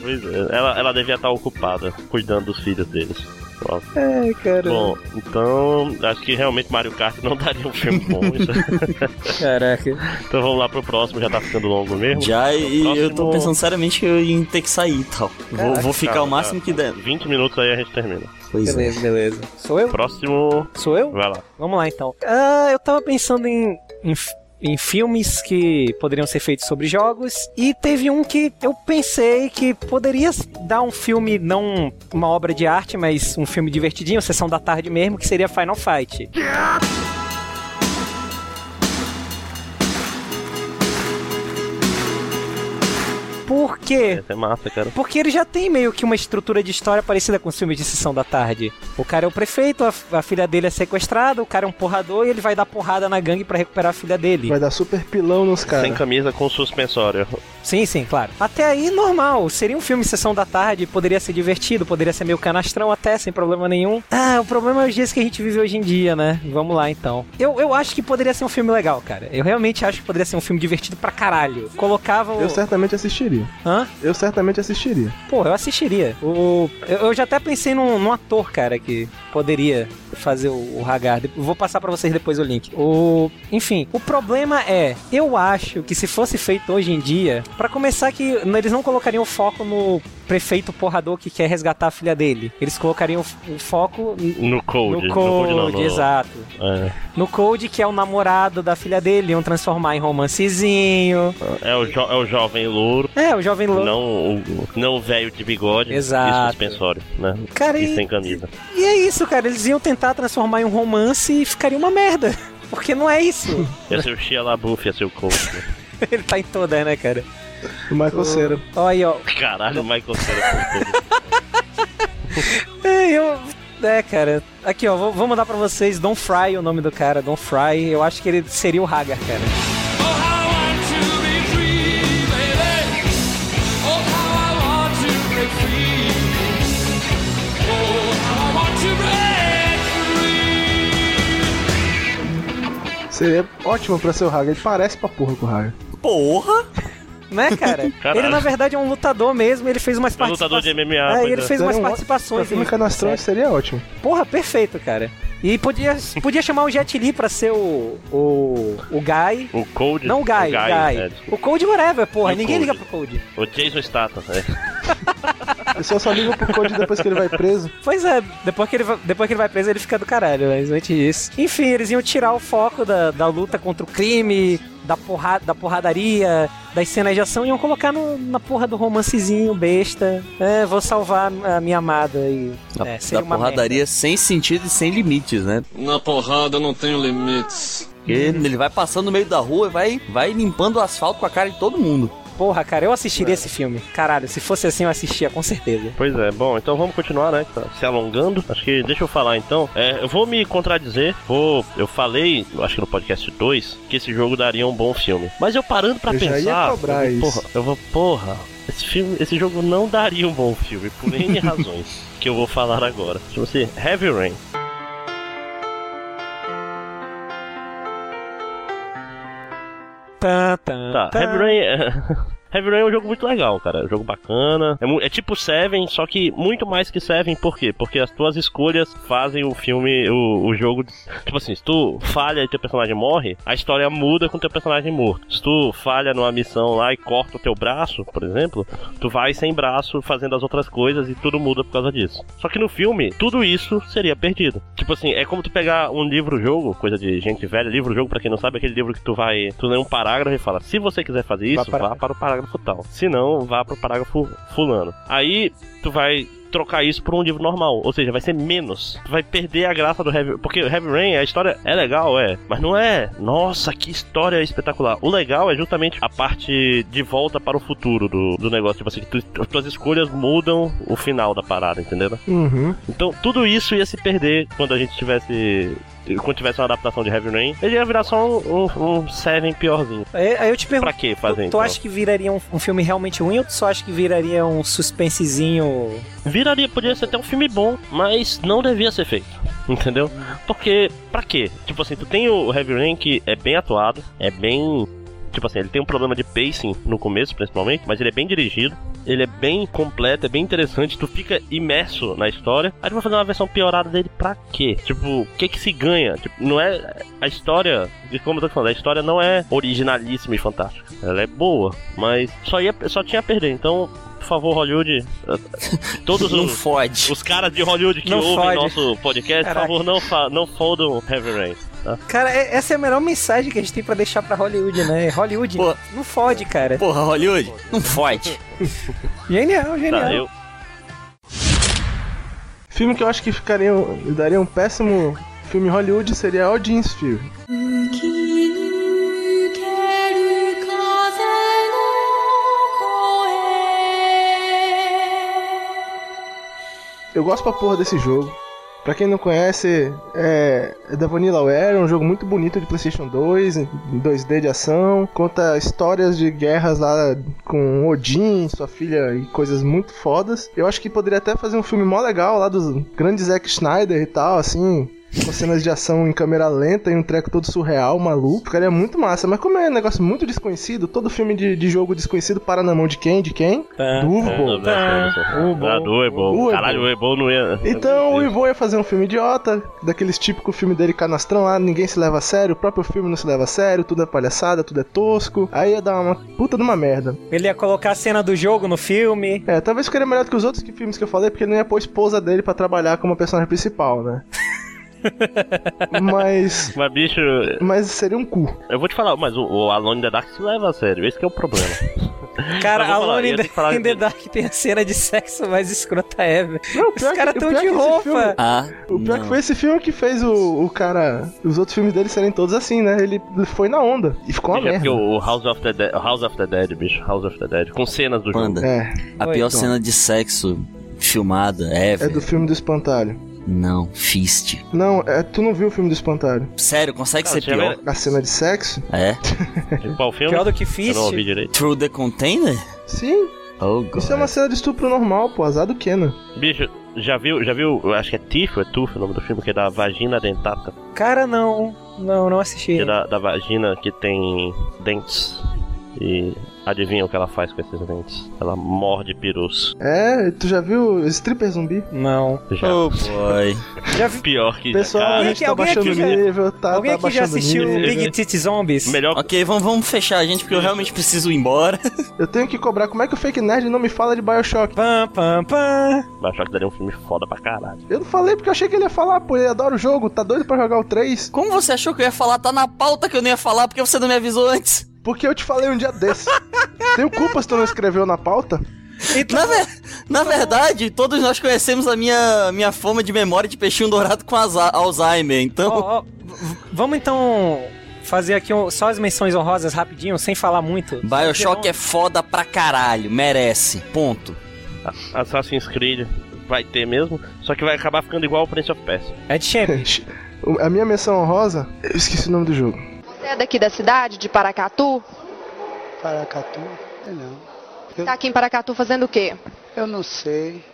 pois é, ela, ela devia estar ocupada cuidando dos filhos deles. Ó, Ai, cara. Bom, então acho que realmente Mario Kart não daria um filme bom. Caraca. então vamos lá pro próximo, já tá ficando longo mesmo. Já e Próximo- eu tô pensando seriamente que eu ia ter que sair e tal. Vou, vou ficar Calma, o máximo que der. 20 minutos aí a gente termina. Pois é. Beleza, beleza. Sou eu? Próximo, Sou eu? vai lá. Vamos lá então. Ah, eu tava pensando em, em, em filmes que poderiam ser feitos sobre jogos e teve um que eu pensei que poderia dar um filme, não uma obra de arte, mas um filme divertidinho, sessão da tarde mesmo, que seria Final Fight. Por quê? Ser massa, cara. Porque ele já tem meio que uma estrutura de história parecida com os filmes de Sessão da Tarde. O cara é o prefeito, a, a filha dele é sequestrada, o cara é um porrador e ele vai dar porrada na gangue pra recuperar a filha dele. Vai dar super pilão nos Sem caras. camisa com suspensório. Sim, sim, claro. Até aí, normal. Seria um filme Sessão da Tarde, poderia ser divertido, poderia ser meio canastrão até, sem problema nenhum. Ah, o problema é os dias que a gente vive hoje em dia, né? Vamos lá, então. Eu, eu acho que poderia ser um filme legal, cara. Eu realmente acho que poderia ser um filme divertido pra caralho. Colocava o... Eu certamente assistiria. Hã? Eu certamente assistiria. Pô, eu assistiria. O... Eu, eu já até pensei num, num ator, cara, que poderia fazer o, o Hagar. Vou passar pra vocês depois o link. O... Enfim, o problema é, eu acho que se fosse feito hoje em dia, pra começar que eles não colocariam o foco no prefeito porrador que quer resgatar a filha dele. Eles colocariam o foco No Code. no Code, não, no- exato. É, No Code, que é o namorado da filha dele, iam transformar em romancezinho. é o, jo- é o jovem louro. É, o jovem louco. Não o, não o velho de bigode Exato. e suspensório, né? Cara, e e- sem camisa. E é isso, cara. Eles iam tentar transformar em um romance e ficaria uma merda. Porque não é isso. Ia ser o Shia LaBeouf, ia ser o Cole. né? Ele tá em todas, né, cara? O Michael Cera. Olha aí, ó. Caralho, o Michael Cera. É, eu. É, cara. Aqui, ó. Vou, vou mandar pra vocês Don Fry, o nome do cara. Don Fry. Eu acho que ele seria o Hagar, cara. Seria ótimo pra ser o Haga. Ele parece pra porra com o Haga. Porra! Né, cara? Caralho. Ele, na verdade, é um lutador mesmo. Ele fez umas É um lutador participações. de MMA. É, ele é. fez umas um participações. Em- canastrão seria ótimo. Porra, perfeito, cara. E podia, podia chamar o Jet Li pra ser o. O. O Guy. O Code. Não o Guy, o Guy. é, O Code whatever, porra. E Ninguém liga Code? pro Code. o Jason Statham. É. Pessoal só liga pro Code depois que ele vai preso. Pois é, depois que, ele, vai- depois que ele vai preso, ele fica do caralho, mas antes disso. Enfim, eles iam tirar o foco da, da luta contra o crime, da, porra, da porradaria, das cenas de ação, e iam colocar no- na porra do romancezinho besta. É, vou salvar a minha amada e. Da, é, seria da uma porradaria sem sentido e sem limites, né? Na porrada não tenho limites. Porque ele vai passando no meio da rua e vai, vai limpando o asfalto com a cara de todo mundo. Porra, cara, eu assistiria esse filme. Caralho, se fosse assim, eu assistia, com certeza. Pois é, bom, então vamos continuar, né? Tá se alongando. Acho que deixa eu falar então. É, eu vou me contradizer. Vou. Eu falei, acho que no podcast 2, que esse jogo daria um bom filme. Mas eu parando pra Eu já pensar. ia cobrar eu isso. Porra, eu vou, porra. Esse, filme, esse jogo não daria um bom filme, por N razões, que eu vou falar agora. Chama-se Heavy Rain. Tá, tá, Tá, tá. Heavy Rain é... É um jogo muito legal, cara. É um jogo bacana. É, é tipo Seven, só que muito mais que Seven. Por quê? Porque as tuas escolhas fazem o filme, o, o jogo. Tipo assim, se tu falha e teu personagem morre, a história muda com teu personagem morto. Se tu falha numa missão lá e corta o teu braço, por exemplo, tu vai sem braço fazendo as outras coisas e tudo muda por causa disso. Só que no filme, tudo isso seria perdido. Tipo assim, é como tu pegar um livro-jogo, coisa de gente velha, livro-jogo, pra quem não sabe, aquele livro que tu vai. Tu lê um parágrafo e fala: se você quiser fazer isso, para- vá para o parágrafo tal. Se não, vá para o parágrafo fulano. Aí tu vai trocar isso por um livro normal, ou seja, vai ser menos. Tu vai perder a graça do Heavy, porque o Heavy Rain, a história é legal, é, mas não é. Nossa, que história espetacular. O legal é justamente a parte de volta para o futuro do, do negócio, tipo assim, que tu, as tuas escolhas mudam o final da parada, entendeu? Uhum. Então, tudo isso ia se perder quando a gente tivesse. Quando tivesse uma adaptação de Heavy Rain, ele ia virar só um, um, um Seven piorzinho. Aí, aí eu te pergunto. Pra que fazer Tu, tu então? acha que viraria um, um filme realmente ruim ou tu só acha que viraria um suspensezinho? Viraria, podia ser até um filme bom, mas não devia ser feito. Entendeu? Porque, pra quê? Tipo assim, tu tem o Heavy Rain que é bem atuado, é bem. Tipo assim, ele tem um problema de pacing no começo, principalmente, mas ele é bem dirigido, ele é bem completo, é bem interessante, tu fica imerso na história. Aí tu vai fazer uma versão piorada dele pra quê? Tipo, o que que se ganha? Tipo, não é. A história, como eu tô falando, a história não é originalíssima e fantástica. Ela é boa, mas só, ia, só tinha a perder. Então, por favor, Hollywood, todos Não os. fode. Os caras de Hollywood que Não ouvem fode. nosso podcast, Caraca. por favor, não, fa não fodam Heavy Rain. Cara, é- essa é a melhor mensagem que a gente tem pra deixar pra Hollywood, né? Hollywood Pô. não fode, cara. Porra, Hollywood, não fode. Genial, genial. Tá, eu, Filme que eu acho que ficaria, daria um péssimo filme Hollywood seria Audience Field. Eu gosto pra porra desse jogo. Pra quem não conhece, é, é da Vanillaware, é um jogo muito bonito de PlayStation 2, em 2D de ação. Conta histórias de guerras lá com Odin, sua filha e coisas muito fodas. Eu acho que poderia até fazer um filme mó legal lá dos grandes Zack Snyder e tal, assim. Com cenas de ação em câmera lenta e um treco todo surreal, maluco. Ficaria muito massa. Mas como é um negócio muito desconhecido, todo filme de, de jogo desconhecido para na mão de quem? De quem? Tá. Do Urbo. Tá. Ah, do Caralho, o Ebol não ia. Então o Ivo ia fazer um filme idiota, daqueles típicos filme dele canastrão lá, ninguém se leva a sério, o próprio filme não se leva a sério, tudo é palhaçada, tudo é tosco. Aí ia dar uma puta de uma merda. Ele ia colocar a cena do jogo no filme. É, talvez ficaria melhor do que os outros filmes que eu falei, porque ele não ia pôr a esposa dele pra trabalhar como personagem principal, né? mas. Mas, bicho, Mas seria um cu. eu vou te falar, mas o, o Alone in the Dark se leva a sério. Esse que é o problema. Cara, lá, Alone in the, in the de- Dark tem a cena de sexo mais escrota ever. Não, o Os pior caras tão de roupa. filme- Ah, O pior não. que foi esse filme que fez o, o cara. Os outros filmes dele serem todos assim, né? Ele foi na onda. E ficou uma Bicho, é merda. o House of the Dead, House of the Dead, bicho, House of the Dead, com cenas do Panda. jogo. É, A Oi, pior Tom. cena de sexo filmada ever. é do filme do Espantalho. Não, Fist. Não, é, tu não viu o filme do Espantalho? Sério, consegue Cara, ser pior? A cena de sexo? É? De qual filme? Pior do que Eu Fist. não ouvi direito. Through the Container? Sim, Oh, God. isso é uma cena de estupro normal, pô, azar do Kenan. Bicho, já viu, já viu, eu acho que é Tiff, é Tuf o nome do filme, que é da vagina dentata. Cara, não. Não, não assisti. Que é da, da vagina que tem dentes. E adivinha o que ela faz com esses dentes? Ela morde perus. É, tu já viu Stripper Zumbi? Não. Já. Oh, boy. Já vi... Pior que. Pessoal, a cara, gente tá alguém baixando já- nível, tá, Alguém tá aqui já assistiu nível. Big Titty Zombies? melhor Ok, vamos, vamos fechar, gente, porque eu realmente preciso ir embora. Eu tenho que cobrar, como é que o Fake Nerd não me fala de Bioshock? Pam, pam, pam. Que daria um filme foda pra caralho. Eu não falei porque eu achei que ele ia falar, pô, ele adora o jogo, tá doido pra jogar o 3? Como você achou que eu ia falar? Tá na pauta que eu não ia falar porque você não me avisou antes. Porque eu te falei um dia desse. Tenho culpa se tu não escreveu na pauta? Então, Na, ver- na verdade, todos nós conhecemos a minha, minha fama de memória de peixinho dourado com Alzheimer, então... ó, v- vamos então fazer aqui um- só as menções honrosas rapidinho, sem falar muito. Bioshock é foda pra caralho, merece, ponto. Assassin's Creed vai ter mesmo, só que vai acabar ficando igual o Prince of Persia. É de A minha menção honrosa, eu esqueci o nome do jogo. Você é daqui da cidade, de Paracatu? Paracatu? Não. Eu, Tá aqui em Paracatu fazendo o quê? eu não sei.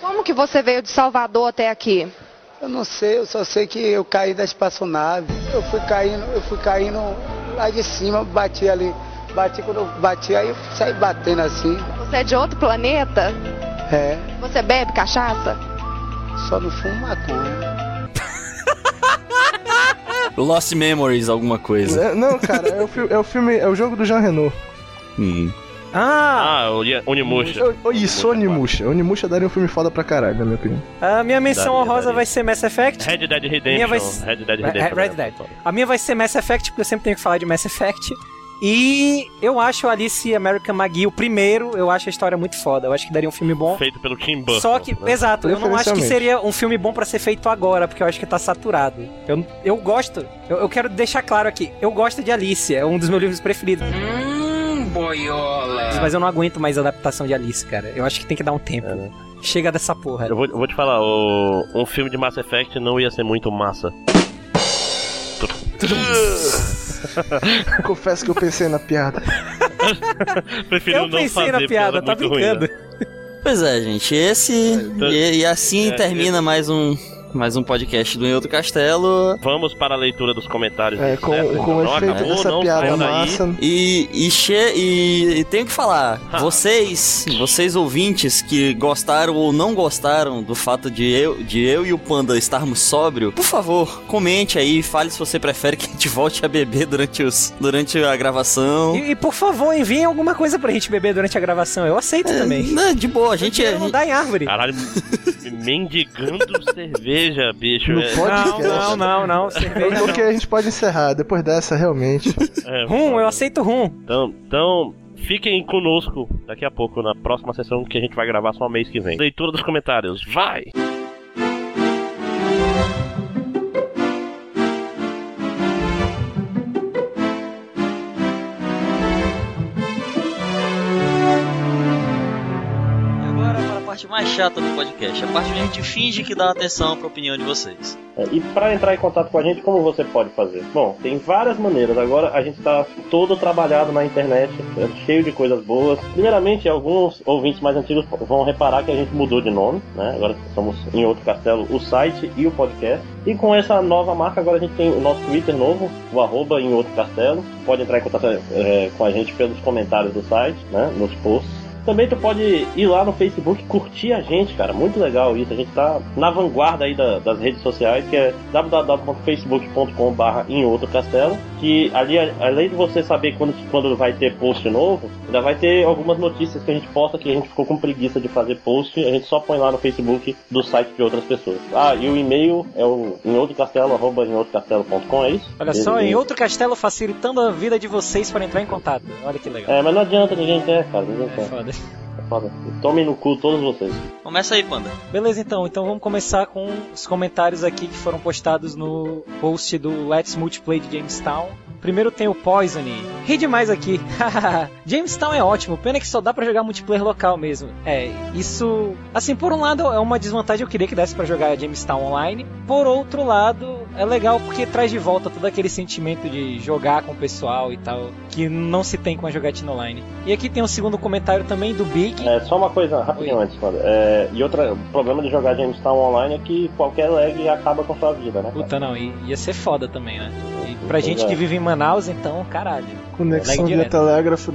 Como que você veio de Salvador até aqui? Eu não sei, eu só sei que eu caí da espaçonave. Eu fui caindo, eu fui caindo lá de cima, bati ali. Bati quando eu bati, aí eu saí batendo assim. Você é de outro planeta? É, Você bebe cachaça? só não fumo maconha. Lost Memories, alguma coisa. É, não, cara, é o, fi- é o filme, é o jogo do Jean Renault. Hum. Ah, Ah, o Lia- Onimusha. Eu- Isso, Onimusha. Onimusha daria um filme foda pra caralho, na minha opinião. a minha menção Daria, honrosa daria. vai ser Mass Effect. Red Dead Minha Redemption. vai- Red Dead Redemption. Red? Dead. A minha vai ser Mass Effect, porque eu sempre tenho que falar de Mass Effect. E eu acho Alice American McGee o primeiro, eu acho a história muito foda. Eu acho que daria um filme bom. Feito pelo Tim Burton. Só que, né? exato, eu não acho que seria um filme bom pra ser feito agora, porque eu acho que tá saturado. Eu, eu gosto, eu, eu quero deixar claro aqui, eu gosto de Alice, é um dos meus livros preferidos. Hum, boiola. Mas eu não aguento mais a adaptação de Alice, cara. Eu acho que tem que dar um tempo. É, né? Chega dessa porra. Eu vou, eu vou te falar, o- um filme de Mass Effect não ia ser muito massa. Confesso que eu pensei na piada. Prefiro Eu não pensei fazer, na piada, é tá muito ruim, brincando. né? Pois é, gente, esse... E, e assim é, termina mais um... Mais um podcast do Em Outro Castelo. Vamos para a leitura dos comentários. É, com, César, com o. Não efeito acabou, dessa não piada massa. E, e, che- e, e tenho que falar, vocês, vocês ouvintes que gostaram ou não gostaram do fato de eu, de eu e o Panda estarmos sóbrio, por favor, comente aí, fale se você prefere que a gente volte a beber durante, os, durante a gravação. E, e, por favor, enviem alguma coisa pra gente beber durante a gravação. Eu aceito também. Não, de boa, a gente, a não dá em árvore. Caralho, mendigando cerveja, bicho. No É, podcast. Não, não, não, não. Cerveja Porque a gente pode encerrar. Depois dessa, realmente. é, Rum, eu aceito rum. Então, então, fiquem conosco daqui a pouco na próxima sessão que a gente vai gravar só mês que vem. Leitura dos comentários, vai! Chata do podcast. A parte onde a gente finge que dá atenção pra opinião de vocês. É, e para entrar em contato com a gente, como você pode fazer? Bom, tem várias maneiras. Agora a gente está todo trabalhado na internet, é cheio de coisas boas. Primeiramente, alguns ouvintes mais antigos vão reparar que a gente mudou de nome, né? Agora somos em outro castelo, o site e o podcast. E com essa nova marca, agora a gente tem o nosso Twitter novo, o arroba em outro castelo. Pode entrar em contato é, com a gente pelos comentários do site, né? Nos posts. Também tu pode ir lá no Facebook curtir a gente, cara. Muito legal isso. A gente tá na vanguarda aí da, das redes sociais, que é www.facebook.com.br em outro castelo. Que ali, além de você saber quando, quando vai ter post novo, ainda vai ter algumas notícias que a gente posta que a gente ficou com preguiça de fazer post. A gente só põe lá no Facebook do site de outras pessoas. Ah, e o e-mail é o em outro castelo, arroba em outro castelo.com, é isso? Olha só, em outro castelo facilitando a vida de vocês para entrar em contato. Olha que legal. É, mas não adianta, ninguém quer, cara. Ninguém É quer. foda. É foda. Tomem no cu todos vocês. Começa aí, Panda. Beleza, então. Então vamos começar com os comentários aqui que foram postados no post do Let's Multiplay de Jamestown. Primeiro tem o Poison. Ri demais aqui. Jamestown é ótimo, pena que só dá pra jogar multiplayer local mesmo. É, isso. Assim, por um lado é uma desvantagem, eu queria que desse pra jogar Jamestown online. Por outro lado, é legal porque traz de volta todo aquele sentimento de jogar com o pessoal e tal, que não se tem com a jogatina online. E aqui tem o segundo comentário também do Big. É, só uma coisa rapidinho antes, mano. É, e outra, o problema de jogar Jamestown online é que qualquer lag acaba com sua vida, né? cara? Puta, não, i- ia ser foda também, né? E pra Pois gente é. que vive em Manaus, então, caralho. Conexão Lag via direto. telégrafo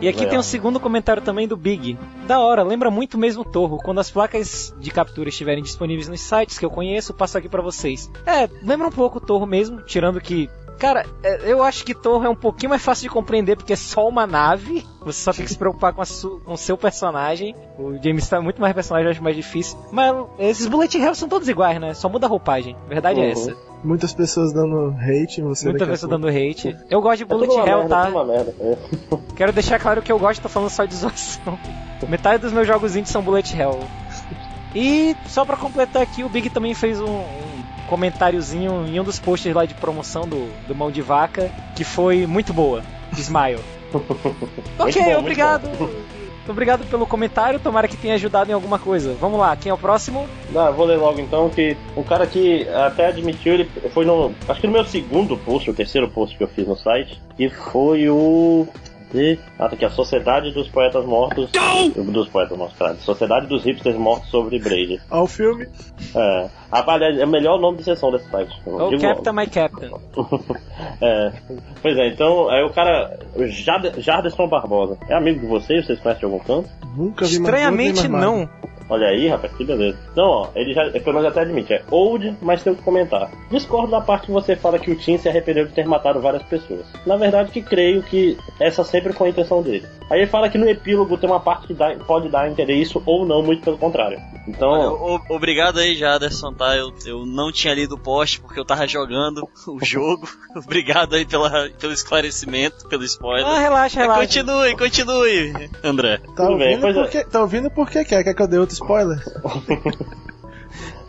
E aqui tem o segundo comentário também do Big. Da hora, lembra muito mesmo Torro. Quando as placas de captura estiverem disponíveis nos sites que eu conheço, passo aqui pra vocês. É, lembra um pouco Torro mesmo, tirando que. Cara, é, eu acho que Torro é um pouquinho mais fácil de compreender porque é só uma nave. Você só tem que se preocupar com, o seu personagem. O James tá muito mais personagem, eu acho mais difícil. Mas esses bullet hells são todos iguais, né? Só muda a roupagem. Verdade é Uhum. essa. Muitas pessoas dando hate em você. Muita daqui a pessoa pouco. dando hate. Eu gosto de tudo bullet hell, merda, tá? tudo uma merda. É. Quero deixar claro que eu gosto, tô falando só de zoação. Metade dos meus jogos indies são Bullet Hell. E só pra completar aqui, o Big também fez um, um comentáriozinho em um dos posts lá de promoção do, do Mão de Vaca, que foi muito boa. Smile. ok, bom, muito obrigado. Pelo comentário, tomara que tenha ajudado em alguma coisa. Vamos lá, quem é o próximo? Não, vou ler logo então que um cara que até admitiu, ele foi no. Acho que no meu segundo post, o terceiro post que eu fiz no site, que foi o. Ah, tá aqui, a Sociedade dos Poetas Mortos. Dos Poetas Mortos, cara. Sociedade dos Hipsters Mortos sobre Braid. Olha o filme. É. Rapaz, é o melhor nome de sessão desse site. eu O digo Captain My Captain. é. Pois é, então, aí o cara. Jade- Jarderson Barbosa. É amigo de vocês? Vocês conhecem de algum canto? Nunca vi mais Estranhamente gordo nem mais não. Olha aí, rapaz, que beleza. Então, ó, ele já, pelo menos até admite, é old, mas tem o que comentar. Discordo da parte que você fala que o Tim se arrependeu de ter matado várias pessoas. Na verdade, que creio que essa sempre foi a intenção dele. Aí ele fala que no epílogo tem uma parte que dá- pode dar a entender isso ou não, muito pelo contrário. Então, O- o- obrigado aí, Jaderson, tá? Eu, eu não tinha lido o post porque eu tava jogando o jogo. obrigado aí pela, pelo esclarecimento, pelo spoiler. Ah, relaxa, É, relaxa. Continue, continue, André. Tá Tudo bem, ouvindo, é. porque, tá ouvindo porque quer? Quer que eu dê outro spoiler?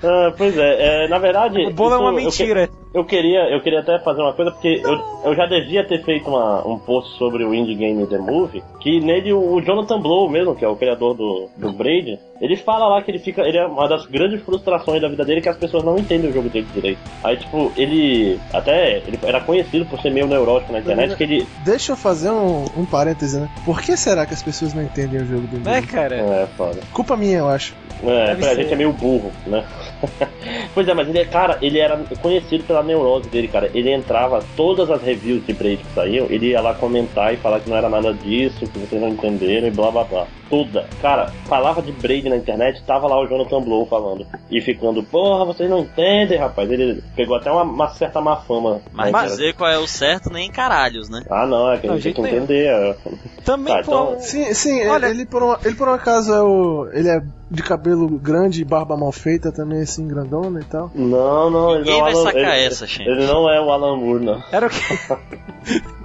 ah, pois é, é, na verdade. O bolo é uma isso eu que- mentira. Eu queria, eu queria até fazer uma coisa, porque eu, eu já devia ter feito uma- um post sobre o Indie Game The Movie, que nele o, o Jonathan Blow mesmo, que é o criador do, do Braid, ele fala lá que ele fica. Ele é uma das grandes frustrações da vida dele que as pessoas não entendem o jogo dele direito. Aí, tipo, ele. Até. Ele era conhecido por ser meio neurótico na internet, que ele. Deixa eu fazer um, um parêntese, né? Por que será que as pessoas não entendem o jogo do É, jogo? cara. É, foda. Culpa minha, eu acho. É, Deve pra ser. gente é meio burro, né? pois é, mas ele é, cara, ele era conhecido pela neurose dele, cara. Ele entrava, todas as reviews de Braid que saíam, ele ia lá comentar e falar que não era nada disso, que vocês não entenderam e blá blá blá. Toda. Cara, falava de Braid na internet, tava lá o Jonathan Blow falando. E ficando, porra, vocês não entendem, rapaz. Ele pegou até uma, uma certa má fama. Mas né, dizer qual é o certo nem caralhos, né? Ah, não, é que a gente tem que entender. é. Também, Tá, pô. então- Sim, sim, Olha- ele, por um, ele por um acaso é o. Ele é de cabelo grande e barba mal feita também, assim, grandona e tal. Não, não, ele Ninguém não é vai o Alan- sacar ele- essa, gente. Ele não é o Alan Moore, não. Era o que.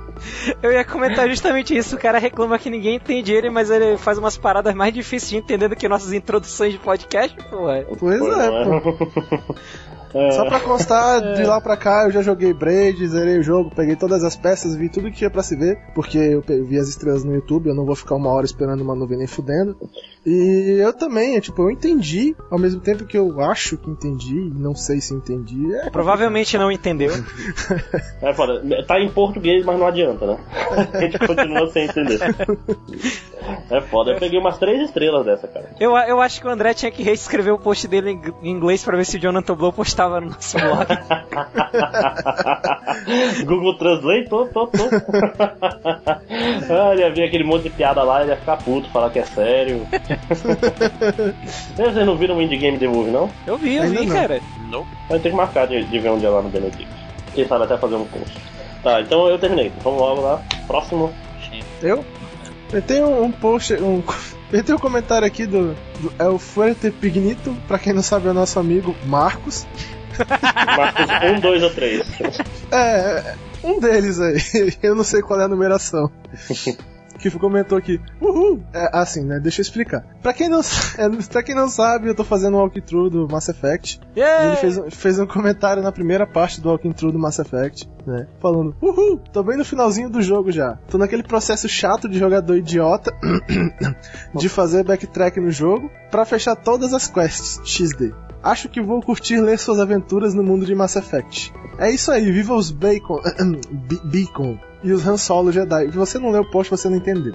Eu ia comentar justamente isso. O cara reclama que ninguém entende ele, mas ele faz umas paradas mais difíceis de entender do que nossas introduções de podcast, pô. Pois é, pô. É. Só pra constar, de lá pra cá eu já joguei Braid, zerei o jogo, peguei todas as peças, vi tudo que tinha pra se ver, porque eu vi as estrelas no YouTube, eu não vou ficar uma hora esperando uma nuvem nem fudendo. E eu também, tipo, eu entendi, ao mesmo tempo que eu acho que entendi, e não sei se entendi. É Provavelmente não entendeu. É foda. Tá em português, mas não adianta, né? A gente continua sem entender. É foda. Eu peguei umas três estrelas dessa, cara. Eu, eu acho que o André tinha que reescrever o post dele em inglês pra ver se o Jonathan Blow postava no nosso blog. Google Translate, tô, tô, tô. ah, ele ia ver aquele monte de piada lá, ele ia ficar puto, falar que é sério. Vocês não viram o Indie Game The Movie, não? Eu vi, eu Ainda vi, não. cara. Não. Vai ter que marcar de, de ver um dia lá no Benedict. Quem sabe até fazer um post. Tá, então eu terminei. Vamos logo lá. Próximo. Eu? Eu tenho um post, um. Eu tenho um comentário aqui do, do El Fuerte Pignito, pra quem não sabe é o nosso amigo Marcos. Marcos 1, 2 ou 3. É, um deles aí, eu não sei qual é a numeração. Que comentou aqui, uhul! É, assim, né? Deixa eu explicar. Pra quem não, é, quem não sabe, eu tô fazendo um walkthrough do Mass Effect. E ele fez, um- fez um comentário na primeira parte do walkthrough do Mass Effect, né? Falando, uhul! Tô bem no finalzinho do jogo já. Tô naquele processo chato de jogador idiota de fazer backtrack no jogo pra fechar todas as quests XD. Acho que vou curtir ler suas aventuras no mundo de Mass Effect. É isso aí, viva os Bacon, Be- Beacon e os Han Solo Jedi. Se você não leu o post, você não entendeu.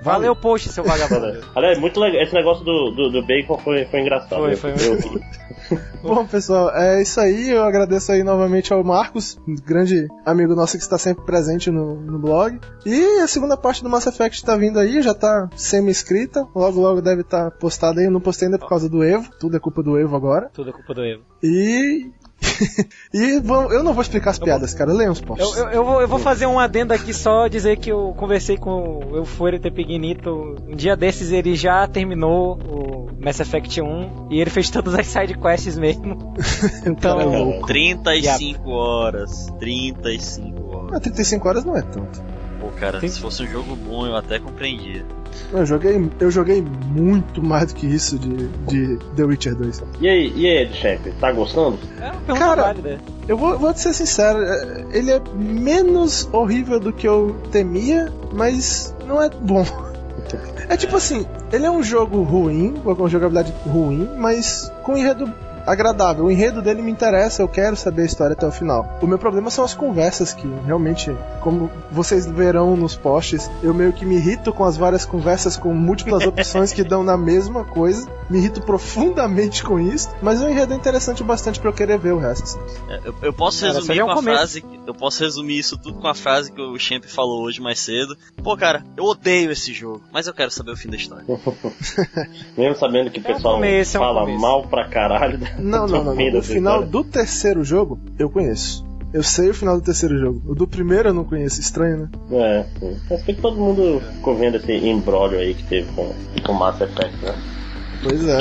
Valeu o post, seu vagabundo. Aliás, muito legal. Esse negócio do, do, do bacon foi, foi engraçado. Foi, foi eu- Bom, pessoal, é isso aí. Eu agradeço aí novamente ao Marcos, um grande amigo nosso que está sempre presente no, no blog. E a segunda parte do Mass Effect tá vindo aí, já tá semi-escrita. Logo, logo deve estar postada aí. Eu não postei ainda por causa do Evo. Tudo é culpa do Evo agora. Tudo é culpa do Evo. E. e vamos, eu não vou explicar as piadas, cara. Leia os posts. Eu, eu, eu vou, eu vou fazer um adendo aqui só dizer que eu conversei com o Eufuerte Pignito. Um dia desses ele já terminou o Mass Effect 1 e ele fez todas as side quests mesmo. Então, Cara, é louco. 35 horas. 35 horas. Ah, 35 horas não é tanto. Cara, se fosse um jogo bom eu até compreendia. Eu joguei, eu joguei muito mais do que isso de, de The Witcher 2. E aí, e aí, chefe? Tá gostando? Cara, eu vou, vou te ser sincero, é, ele é menos horrível do que eu temia, mas não é bom. É tipo assim, ele é um jogo ruim, com jogabilidade ruim, mas com enredo agradável. O enredo dele me interessa, eu quero saber a história até o final. O meu problema são as conversas que realmente, como vocês verão nos posts, eu meio que me irrito com as várias conversas com múltiplas opções que dão na mesma coisa. Me irrito profundamente com isso, mas o enredo é interessante bastante pra eu querer ver o resto. É, Eu, eu posso Cara, resumir é um com a começo. frase. Eu posso resumir isso tudo com a frase que o Champ falou hoje mais cedo. Pô, cara, eu odeio esse jogo, mas eu quero saber o fim da história. Mesmo sabendo que o pessoal começo, é um fala começo. mal pra caralho. Não, não, não. O final do terceiro jogo eu conheço. Eu sei o final do terceiro jogo. O do primeiro eu não conheço. Estranho, né? É, sim. Foi que todo mundo ficou vendo esse embrólio aí que teve com, com Mass Effect, né? Pois é.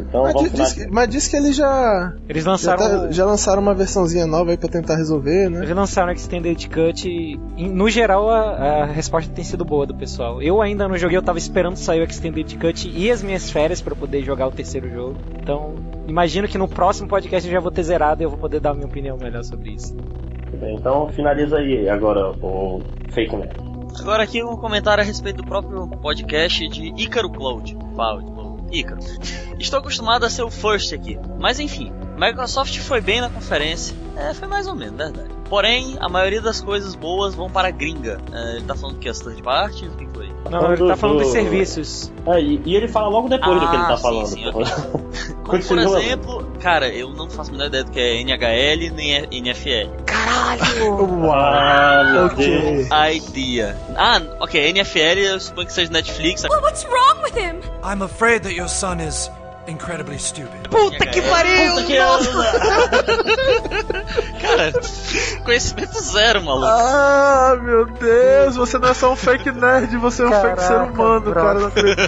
Então Mas, vamos di- diz, mas diz que eles já. Eles Já, lançaram. tá- já lançaram uma versãozinha nova aí pra tentar resolver, né? Eles lançaram o Extended Cut e, no geral, a, a resposta tem sido boa do pessoal. Eu ainda não joguei, eu tava esperando sair o Extended Cut e as minhas férias pra poder jogar o terceiro jogo. Então, imagino que no próximo podcast eu já vou ter zerado e eu vou poder dar a minha opinião melhor sobre isso. Então finaliza aí agora o Fake Man. Agora aqui um comentário a respeito do próprio podcast de Ícaro Cloud. Cloud, Cloud. Ícaro. Estou acostumado a ser o first aqui, mas enfim, Microsoft foi bem na conferência. É, foi mais ou menos, verdade. Porém, a maioria das coisas boas vão para a gringa. É, ele tá falando que as third parties? O que foi? Não, ele tá falando do- dos serviços. É, e, e ele fala logo depois do que ele Ah, tá sim, falando. sim, pô. Como, por exemplo, cara, eu não faço a menor ideia do que é NHL nem é NFL. Ah, meu Ok. Idea. Ah, ok, NFL eu suponho que seja Netflix. Well, what's wrong with him? I'm afraid that your son is incredibly stupid. Puta que pariu! Puta que Cara, conhecimento zero, maluco. Ah, meu Deus, você não é só um fake nerd, você é um fake ser humano, bro. cara, não acredito.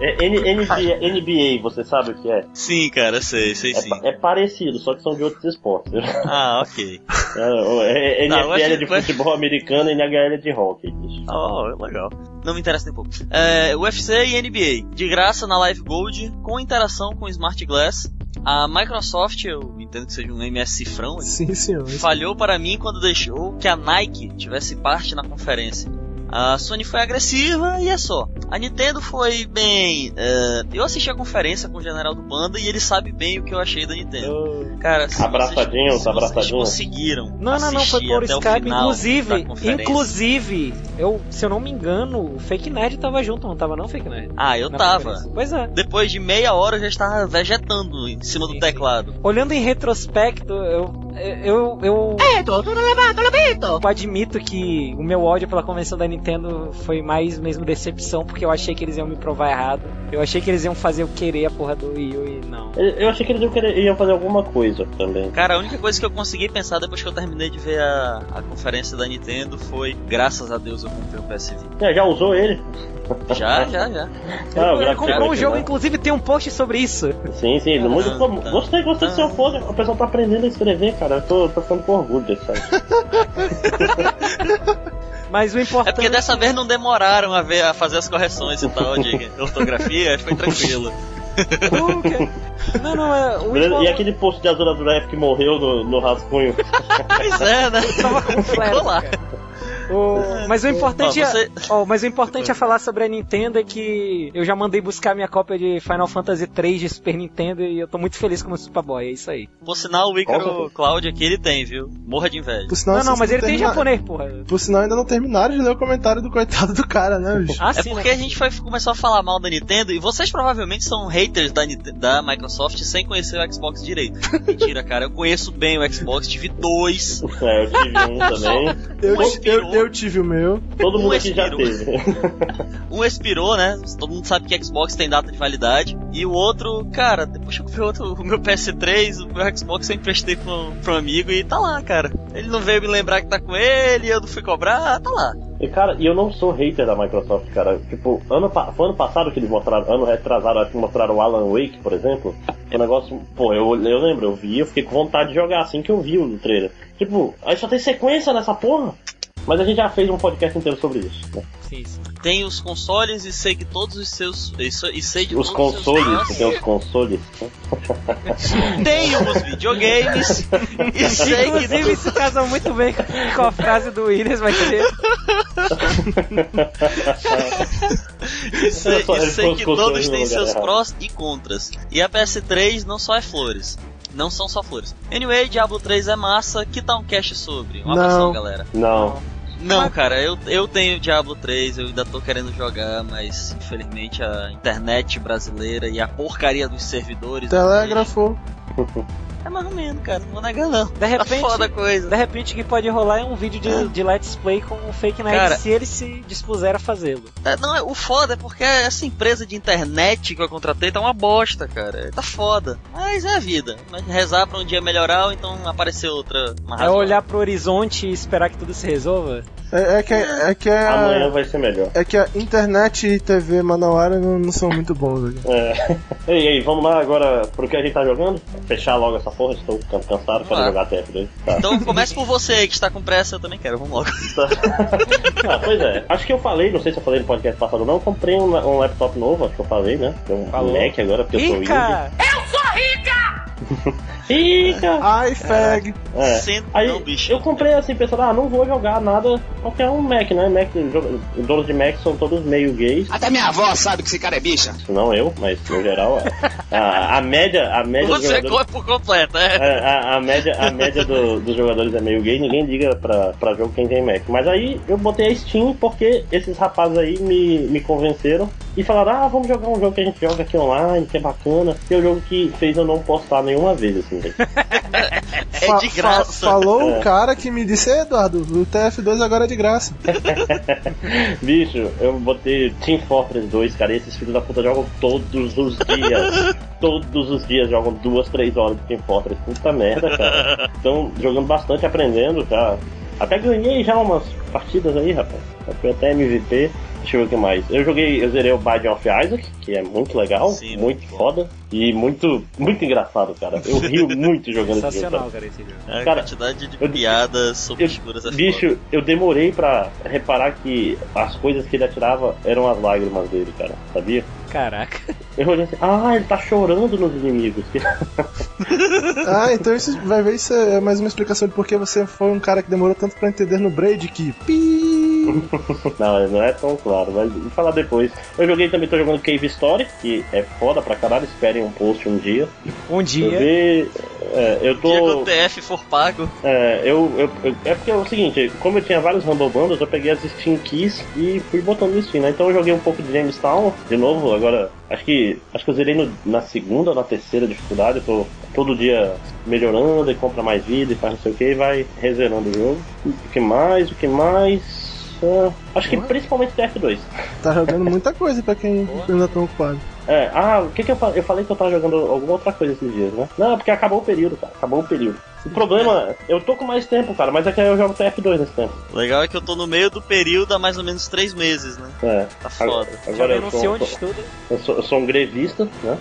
É, NBA, NBA, você sabe o que é? Sim, cara, sei, sei É, sim. é parecido, só que são de outros esportes. Ah, ok. É, é- Não, NFL é achei- de futebol americano e NHL é de hockey. bicho. Oh, legal. Não me interessa nem pouco. É, UFC e NBA. De graça na Live Gold, com interação com Smart Glass. A Microsoft, eu entendo que seja um MS cifrão, Sim, senhor. falhou para mim quando deixou que a Nike tivesse parte na conferência. A Sony foi agressiva e é só. A Nintendo foi bem. eh, eu assisti a conferência com o general do Banda e ele sabe bem o que eu achei da Nintendo. Cara, se Abraçadinhos, vocês, se vocês abraçadinhos. conseguiram. Não, não, não, foi por Skype. Inclusive, inclusive, eu, se eu não me engano, o Fake Nerd tava junto, não tava não, Fake Nerd? Ah, eu tava. Pois é. Depois de meia hora eu já estava vegetando em cima do teclado. Olhando em retrospecto, eu. Eu. Eu, É, tô, tô levando, eu admito que o meu ódio pela convenção da Nintendo foi mais mesmo decepção, porque eu achei que eles iam me provar errado. Eu achei que eles iam fazer eu querer a porra do Wii U e não. Eu eu achei que eles iam, querer, iam fazer alguma coisa também. Cara, a única coisa que eu consegui pensar depois que eu terminei de ver a, a conferência da Nintendo foi: graças a Deus eu comprei o PS Vita. É, já usou ele? Já, já, já. Ah, o Ele comprou é um jogo, bom. inclusive tem um post sobre isso. Sim, sim, muito Ah, bom. tá. Gostei, gostei do seu fone. O pessoal tá aprendendo a escrever, cara. Eu tô, tô ficando com orgulho desse site. Mas o É importante. porque dessa vez não demoraram a, ver, a fazer as correções e tal de ortografia, foi tranquilo. Não, não, é. O E aquele post de Azura Draft que morreu no, no rascunho. Pois é, né? Tava com flare, lá. O- Mas o importante Ó, você- é, ó, mas o importante é falar sobre a Nintendo é que eu já mandei buscar minha cópia de Final Fantasy 3 de Super Nintendo e eu tô muito feliz com o Superboy, é isso aí. Por sinal, o Ícaro Cloud aqui ele tem, viu? Morra de inveja. Por sinal, não, não, mas ele tem termina- japonês, porra. Por sinal, ainda não terminaram de ler o comentário do coitado do cara, né, bicho? Ah, É sim, porque né? a gente foi, começou a falar mal da Nintendo e vocês provavelmente são haters da, da Microsoft sem conhecer o Xbox direito. Mentira, cara, eu conheço bem o Xbox, tive dois. É, eu tive um também. Eu, expirou. eu, eu tive o meu. Todo mundo Um aqui já expirou. teve. Um expirou, né? Todo mundo sabe que Xbox tem data de validade. E o outro, cara, depois que eu comprei outro, o meu PS3, o meu Xbox eu emprestei pra um amigo e tá lá, cara. Ele não veio me lembrar que tá com ele, eu não fui cobrar, tá lá. E cara, e eu não sou hater da Microsoft, cara. Tipo, ano, foi ano passado que eles mostraram, ano retrasado, acho que mostraram o Alan Wake, por exemplo. O negócio, pô, eu, eu lembro, eu vi, eu fiquei com vontade de jogar assim que eu vi o trailer. Tipo, aí só tem sequência nessa porra. Mas a gente já fez um podcast inteiro sobre isso. Né? Sim, sim. Tem os consoles e sei que todos os seus. E, e sei de Os todos consoles, os seus tem os consoles. Tem os videogames e sei que Inclusive, isso casa muito bem com- a frase do Williams, vai ter. E sei, Só e sei que todos têm seus prós e contras. E a PS3 não só é flores. Não são só flores. Anyway, Diablo 3 é massa. Que tal um cast sobre? Um Não. abração, galera. Não. Não, cara, eu, eu tenho Diablo 3, eu ainda tô querendo jogar, mas infelizmente a internet brasileira e a porcaria dos servidores. Telégrafo. É mais ou menos, cara, não vou negar não. De repente, Tá foda coisa. de repente o que pode rolar é um vídeo de, de Let's Play com o Fake Nerd Cara. se ele se dispuser a fazê-lo. É, não, é- o foda é porque essa empresa de internet que eu contratei tá uma bosta, cara. Tá foda. Mas é a vida. Mas rezar pra um dia melhorar ou então aparecer outra. É olhar pro horizonte e esperar que tudo se resolva? É, é que, é que a, Amanhã vai ser melhor. é que a internet e TV Manauara não, não são muito bons. Aqui. É. Ei, ei, vamos lá agora pro que a gente tá jogando? Fechar logo essa porra, estou cansado, quero lá. jogar TF2. Tá. Então comece por você aí que está com pressa, eu também quero. Vamos logo. ah, pois é. Acho que eu falei, não sei se eu falei no podcast passado ou não, eu comprei um, um laptop novo, acho que eu falei, né? Tem um Falou. Mac agora, porque eu sou indie. Rica! Rica! Ai, fag. É. Senta, Aí não, bicho. eu comprei assim, pensando, ah, não vou jogar nada, qualquer um Mac, né? Mac, jo- donos de Mac são todos meio gays. Até minha avó sabe que esse cara é bicha. Não eu, mas no geral, é. a, a média, a média Você jogadores- por completo, é. É, a, a média, a média do- dos jogadores é meio gay, ninguém liga pra, pra jogo quem tem Mac. Mas aí eu botei a Steam porque esses rapazes aí me, me convenceram e falaram: ah, vamos jogar um jogo que a gente joga aqui online, que é bacana. Que é o jogo que fez eu não postar nenhuma vez, assim, velho. É de graça. falou É. o cara que me disse, "Ei, Eduardo, o TF2 agora é de graça. Bicho, eu botei Team Fortress 2, cara, e esses filhos da puta jogam todos os dias. todos os dias jogam duas, três horas de Team Fortress. Puta merda, cara. Estão jogando bastante, aprendendo, já. Até ganhei já umas partidas aí, rapaz. Eu fui até MVP. Deixa eu ver o que mais. Eu joguei, eu zerei o Binding of Isaac, que é muito legal, Sim, muito foda e muito, muito engraçado, cara. Eu rio muito jogando esse jogo. Sensacional, cara. cara, esse jogo. A Cara, quantidade de eu- piadas eu- obscuras é foda. Bicho, eu demorei pra reparar que as coisas que ele atirava eram as lágrimas dele, cara. Sabia? Caraca. Eu olhei assim, ah, ele tá chorando nos inimigos. Ah, então isso vai ver isso é mais uma explicação de por que você foi um cara que demorou tanto pra entender no Braid que. Pi! não, não é tão claro, mas vou falar depois. Eu joguei também, tô jogando Cave Story, que é foda pra caralho, esperem um post um dia. Um dia. Eu, vi, é, eu tô. Dia que o TF for pago. É, eu, eu, eu- é porque é o seguinte, como eu tinha vários Rumble Bundles, eu peguei as Steam Keys e fui botando no Steam, né? Então eu joguei um pouco de Jamestown de novo, agora acho que acho que eu zerei no- na segunda ou na terceira dificuldade, eu tô todo dia melhorando e compra mais vida e faz não sei o que e vai rezerando o jogo. O que mais? O que mais? Acho que principalmente TF2. Tá jogando muita coisa pra quem ainda tá ocupado. É, ah, o que que eu falei? Eu falei que eu tava jogando alguma outra coisa esses dias, né? Não, porque acabou o período, cara. Acabou o período. O problema, eu tô com mais tempo, cara, mas é que eu jogo TF2 nesse tempo. O legal é que eu tô no meio do período há mais ou menos três meses, né? É. Tá foda. Agora eu denunciou onde estuda. eu sou, eu sou um grevista, né?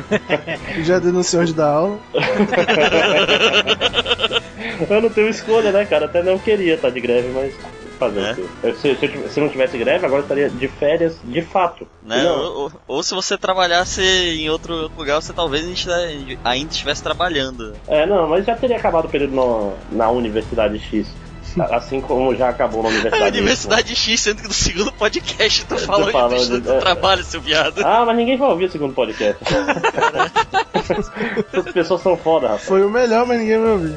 Já denunciou onde dá aula. eu não tenho escolha, né, cara? Até não queria estar de greve, mas fazer É. o quê? Se, se se não tivesse greve, agora eu estaria de férias de fato. Né? Ou, ou- ou se você trabalhasse em outro, outro lugar, você talvez ainda- ainda estivesse trabalhando. É, não, mas já teria acabado o período no- na Universidade X. Assim como já acabou na A Universidade Y. Universidade X, sendo que no segundo podcast tu falou falando de de- trabalho, seu viado. Ah, mas ninguém vai ouvir o segundo podcast. As pessoas são foda, rapaz. Foi o melhor, mas ninguém vai ouvir.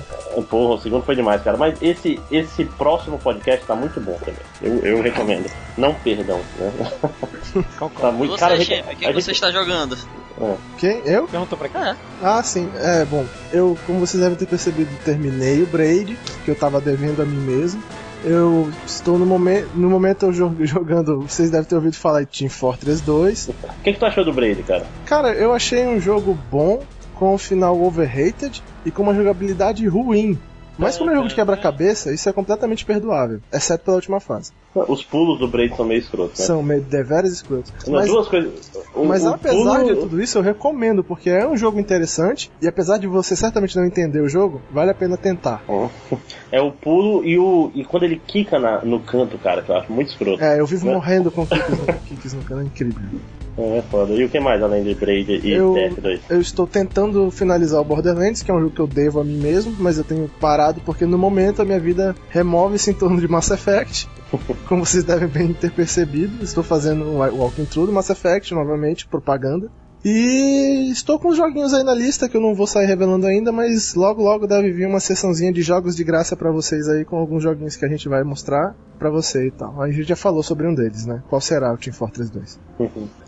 Porra, o segundo foi demais, cara. Mas esse, esse próximo podcast tá muito bom também. Eu, eu recomendo. Não perdam, né? tá E muito, você, cara, a gente- você está jogando? É. Quem? Eu? Perguntou pra cá? Ah, sim. É, bom, eu, como vocês devem ter percebido, terminei o Braid, que eu tava devendo a mim mesmo. Eu estou no momento. No momento eu jo- jogando. Vocês devem ter ouvido falar de Team Fortress 2. O que, que tu achou do Braid, cara? Cara, eu achei um jogo bom, com um final overrated e com uma jogabilidade ruim. Mas como é jogo de quebra-cabeça, isso é completamente perdoável, exceto pela última fase. Os pulos do Braid são meio escrotos, né? São meio deveras escrotos. Não, Mas, duas coisas. O- mas o apesar pulo- de tudo isso, eu recomendo, porque é um jogo interessante e apesar de você certamente não entender o jogo, vale a pena tentar. É o pulo e o. E quando ele quica na- no canto, cara, que eu acho muito escroto. É, eu vivo Né? morrendo com kicks no, kicks no canal, é incrível. É foda. E o que mais além de Braid e Eu, TF2? eu estou tentando finalizar o Borderlands, que é um jogo que eu devo a mim mesmo, mas eu tenho parado porque no momento a minha vida remove-se em torno de Mass Effect. Como vocês devem bem ter percebido, estou fazendo o Walking Through do Mass Effect novamente, propaganda. E estou com os joguinhos aí na lista que eu não vou sair revelando ainda, mas logo logo deve vir uma sessãozinha de jogos de graça pra vocês aí com alguns joguinhos que a gente vai mostrar pra você e tal. A gente já falou sobre um deles, né? Qual será o Team Fortress 2? É,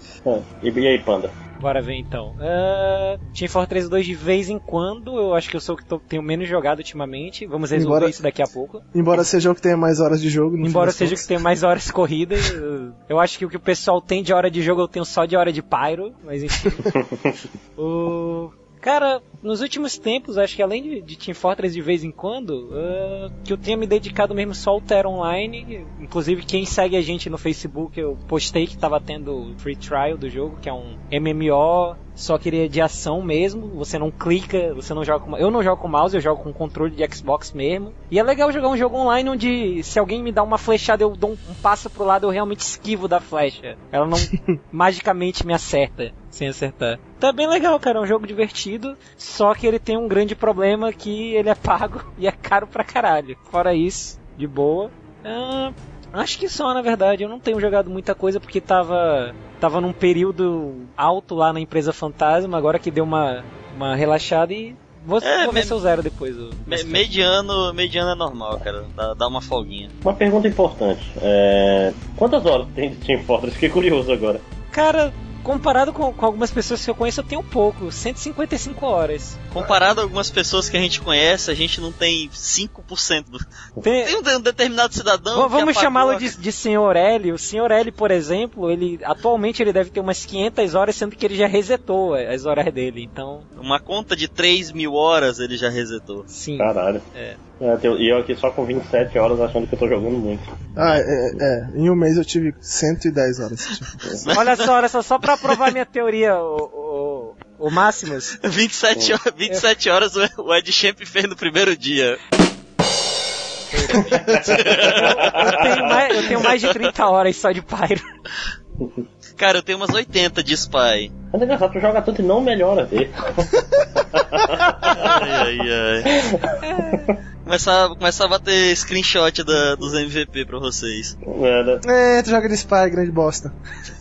E, e aí, Panda? Bora ver então. Uh, Team Fortress 2 de vez em quando, eu acho que eu sou o que tô- tenho menos jogado ultimamente. Vamos resolver Embora- isso daqui a pouco. Embora seja o que tenha mais horas de jogo. Embora seja o que tenha mais horas corridas, eu- eu acho que o que o pessoal tem de hora de jogo eu tenho só de hora de pyro, mas enfim. o... Cara, nos últimos tempos, acho que além de, de Team Fortress de vez em quando, ah, que eu tenha me dedicado mesmo só ao Terra Online. Inclusive, quem segue a gente no Facebook, eu postei que tava tendo free trial do jogo, que é um MMO, só que ele é de ação mesmo. Você não clica, você não joga com. Eu não jogo com mouse, eu jogo com controle de Xbox mesmo. E é legal jogar um jogo online onde se alguém me dá uma flechada, eu dou um, um passo pro lado, eu realmente esquivo da flecha. Ela não magicamente me acerta sem acertar. Tá bem legal, cara. É um jogo divertido. Só que ele tem um grande problema que ele é pago e é caro pra caralho. Fora isso, de boa. Ah, acho que só, na verdade. Eu não tenho jogado muita coisa porque tava. Tava num período alto lá na empresa Fantasma, agora que deu uma, uma relaxada e. Vou, É, vou ver se eu zero depois. o- Me- mediano, mediano é normal, cara. Dá, dá uma folguinha. Uma pergunta importante. É... Quantas horas tem de Team Fortress? Fiquei curioso agora. Cara, comparado com, com algumas pessoas que eu conheço, eu tenho pouco. 155 horas. Comparado a algumas pessoas que a gente conhece, a gente não tem 5% do. Tem- Tem um, um determinado cidadão. V- Vamos chamá-lo de, de Senhor L. O Senhor L, por exemplo, ele atualmente ele deve ter umas 500 horas, sendo que ele já resetou as horas dele. Então, Uma conta de 3 mil horas ele já resetou. sim. Caralho. É. É, e eu aqui só com 27 horas achando que eu tô jogando muito. Ah, é, é. Em um mês eu tive 110 horas. Tipo. Olha só, olha só, só pra provar minha teoria, o, o, o Máximos. 27, ho- 27 horas o o Ed Champ fez no primeiro dia. Eu tenho, mais, eu tenho mais de 30 horas só de Pyro. Cara, eu tenho umas 80 de Spy. Mas é engraçado, tu joga tanto e não melhora dele. Ai, ai, ai. Começar, começar a bater screenshot da, dos MVP pra vocês. É, tu joga de Spy, grande bosta.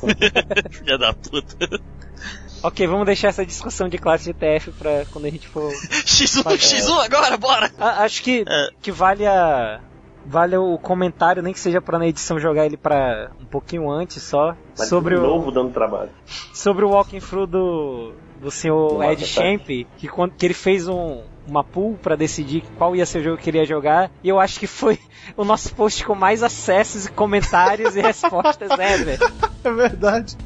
Filha da puta. Ok, vamos deixar essa discussão de classe de TF pra quando a gente for. X1, fazer. X1 agora, bora! Ah, acho que, que vale a. Vale o comentário, nem que seja pra na edição jogar ele pra um pouquinho antes só. Mas sobre de o. novo dando trabalho. sobre o walking through do, do senhor Ed Champ, que, quando, que ele fez um, uma pool pra decidir qual ia ser o jogo que ele ia jogar, e eu acho que foi o nosso post com mais acessos e comentários e respostas ever. É verdade.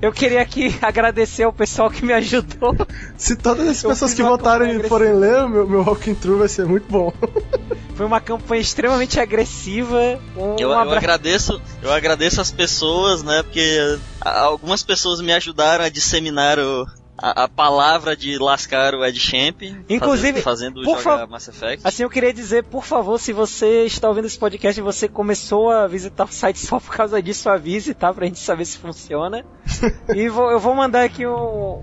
Eu queria aqui agradecer ao pessoal que me ajudou. Se todas as pessoas que votaram e forem ler, o meu, meu walking through vai ser muito bom. Foi uma campanha extremamente agressiva. Um Eu, eu agradeço, eu agradeço as pessoas, né? Porque a- algumas pessoas me ajudaram a disseminar o, a, a palavra de lascar o Ed Champ. Inclusive, fazendo, fazendo jogar Mass Effect. Assim, eu queria dizer, por favor, se você está ouvindo esse podcast e você começou a visitar o site só por causa disso, avise, tá? Pra gente saber se funciona. e vou- eu vou mandar aqui um,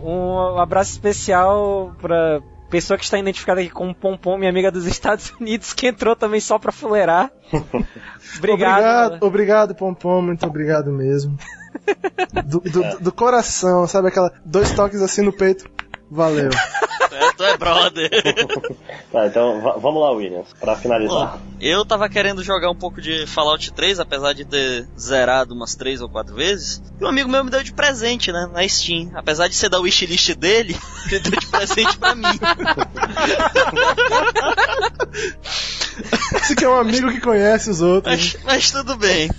um abraço especial pra pessoa que está identificada aqui como Pompom, minha amiga dos Estados Unidos, que entrou também só pra fuleirar. Obrigado. Obrigado, obrigado, Pompom, muito obrigado mesmo. Do, do- do coração, sabe aquela. Dois toques assim no peito. Valeu. É, tu é brother. Tá, então va- vamos lá, Williams, pra finalizar. Bom, eu tava querendo jogar um pouco de Fallout 3, apesar de ter zerado umas três ou quatro vezes. E um amigo meu me deu de presente, né, na Steam. Apesar de ser da wishlist dele, ele deu de presente pra mim. Esse que é um amigo que conhece os outros. Mas, mas tudo bem.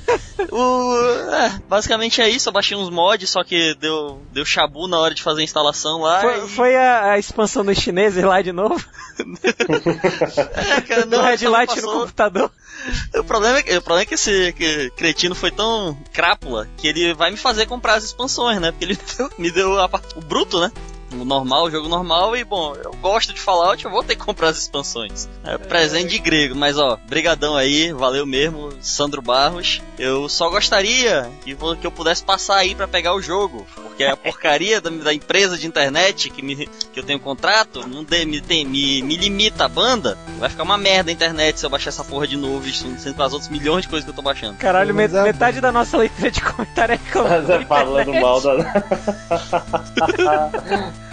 O, é, basicamente é isso, eu baixei uns mods, só que deu, deu chabu na hora de fazer a instalação lá. Foi, e- foi a, a expansão dos chineses lá de novo? É, cara, não, Red Light no passou. computador. O problema, é, que- o problema é que esse que cretino foi tão crápula que ele vai me fazer comprar as expansões, né? Porque ele me deu a o bruto, né? O normal, o jogo normal, e bom, eu gosto de Fallout, eu vou ter que comprar as expansões. É, presente de grego, mas ó, brigadão aí, valeu mesmo, Sandro Barros. Eu só gostaria que, que eu pudesse passar aí pra pegar o jogo, porque a porcaria da, da empresa de internet que, me, que eu tenho contrato não dê- me, tem, me, me limita a banda. Vai ficar uma merda a internet se eu baixar essa porra de novo, isso sendo as outras milhões de coisas que eu tô baixando. Caralho, met- é- metade da nossa leitura de comentário é Mas é falando mal da.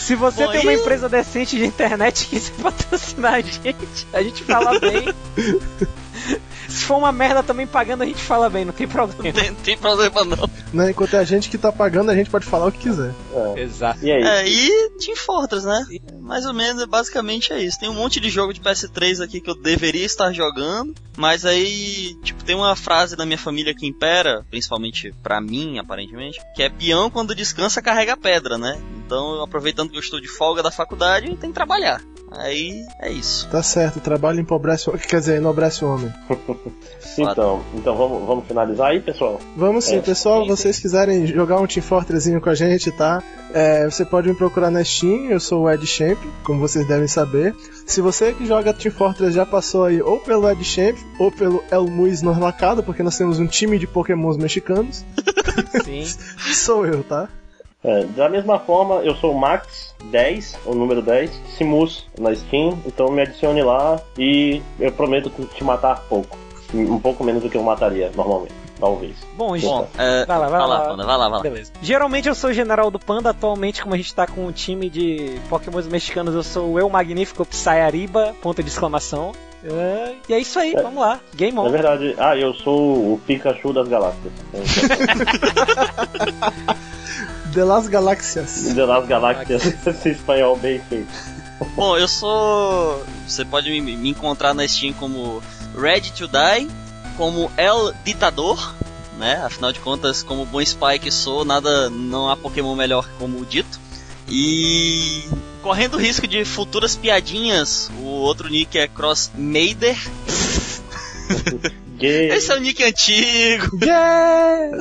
Se você Bom, tem uma empresa decente de internet que quiser patrocinar a gente, a gente fala bem. Se for uma merda também pagando, a gente fala bem, não tem problema. Não tem, tem problema não. Né? Enquanto é a gente que tá pagando, a gente pode falar o que quiser. Exato. E aí? É, e Team Fortress, né? Mais ou menos, basicamente é isso. Tem um monte de jogo de PS3 aqui que eu deveria estar jogando, mas aí, tipo, tem uma frase da minha família que impera, principalmente pra mim, aparentemente, que é peão quando descansa carrega pedra, né? Então, aproveitando que eu estou de folga da faculdade, tem que trabalhar. Aí, é isso. Tá certo, o trabalho empobrece o quer dizer, enobrece o homem. Então, então vamos, vamos finalizar aí, pessoal? Vamos sim, É, pessoal. sim, vocês quiserem jogar um Team Fortressinho com a gente, tá? É, você pode me procurar na Steam, eu sou o Ed Champ, como vocês devem saber. Se você que joga Team Fortress já passou aí ou pelo Ed Champ ou pelo El Muiz Norlacado, porque nós temos um time de pokémons mexicanos, Sim. sou eu, tá? É, da mesma forma, eu sou o Max 10, o número 10, Simus na Steam, então me adicione lá e eu prometo te matar pouco. Um pouco menos do que eu mataria normalmente, talvez. Bom, gente. Bom, é, Vai lá, vai lá. Panda, vai lá, vai lá. Beleza. Geralmente eu sou o general do Panda, atualmente, como a gente tá com um time de Pokémons mexicanos, eu sou o Eu Magnífico Psyariba, ponto de exclamação. É, e é isso aí, É. vamos lá. Game É on. verdade. Ah, eu sou o Pikachu das galáxias. The Las Galáxias. De las galáxias, esse espanhol bem feito. Bom, eu sou. Você pode me, me encontrar na Steam como Ready to Die, como El Ditador, né? Afinal de contas, como bom spy que sou, nada, não há Pokémon melhor como dito. E correndo o risco de futuras piadinhas, o outro nick é Cross Mader. Gay. Esse é o nick antigo. Yeah!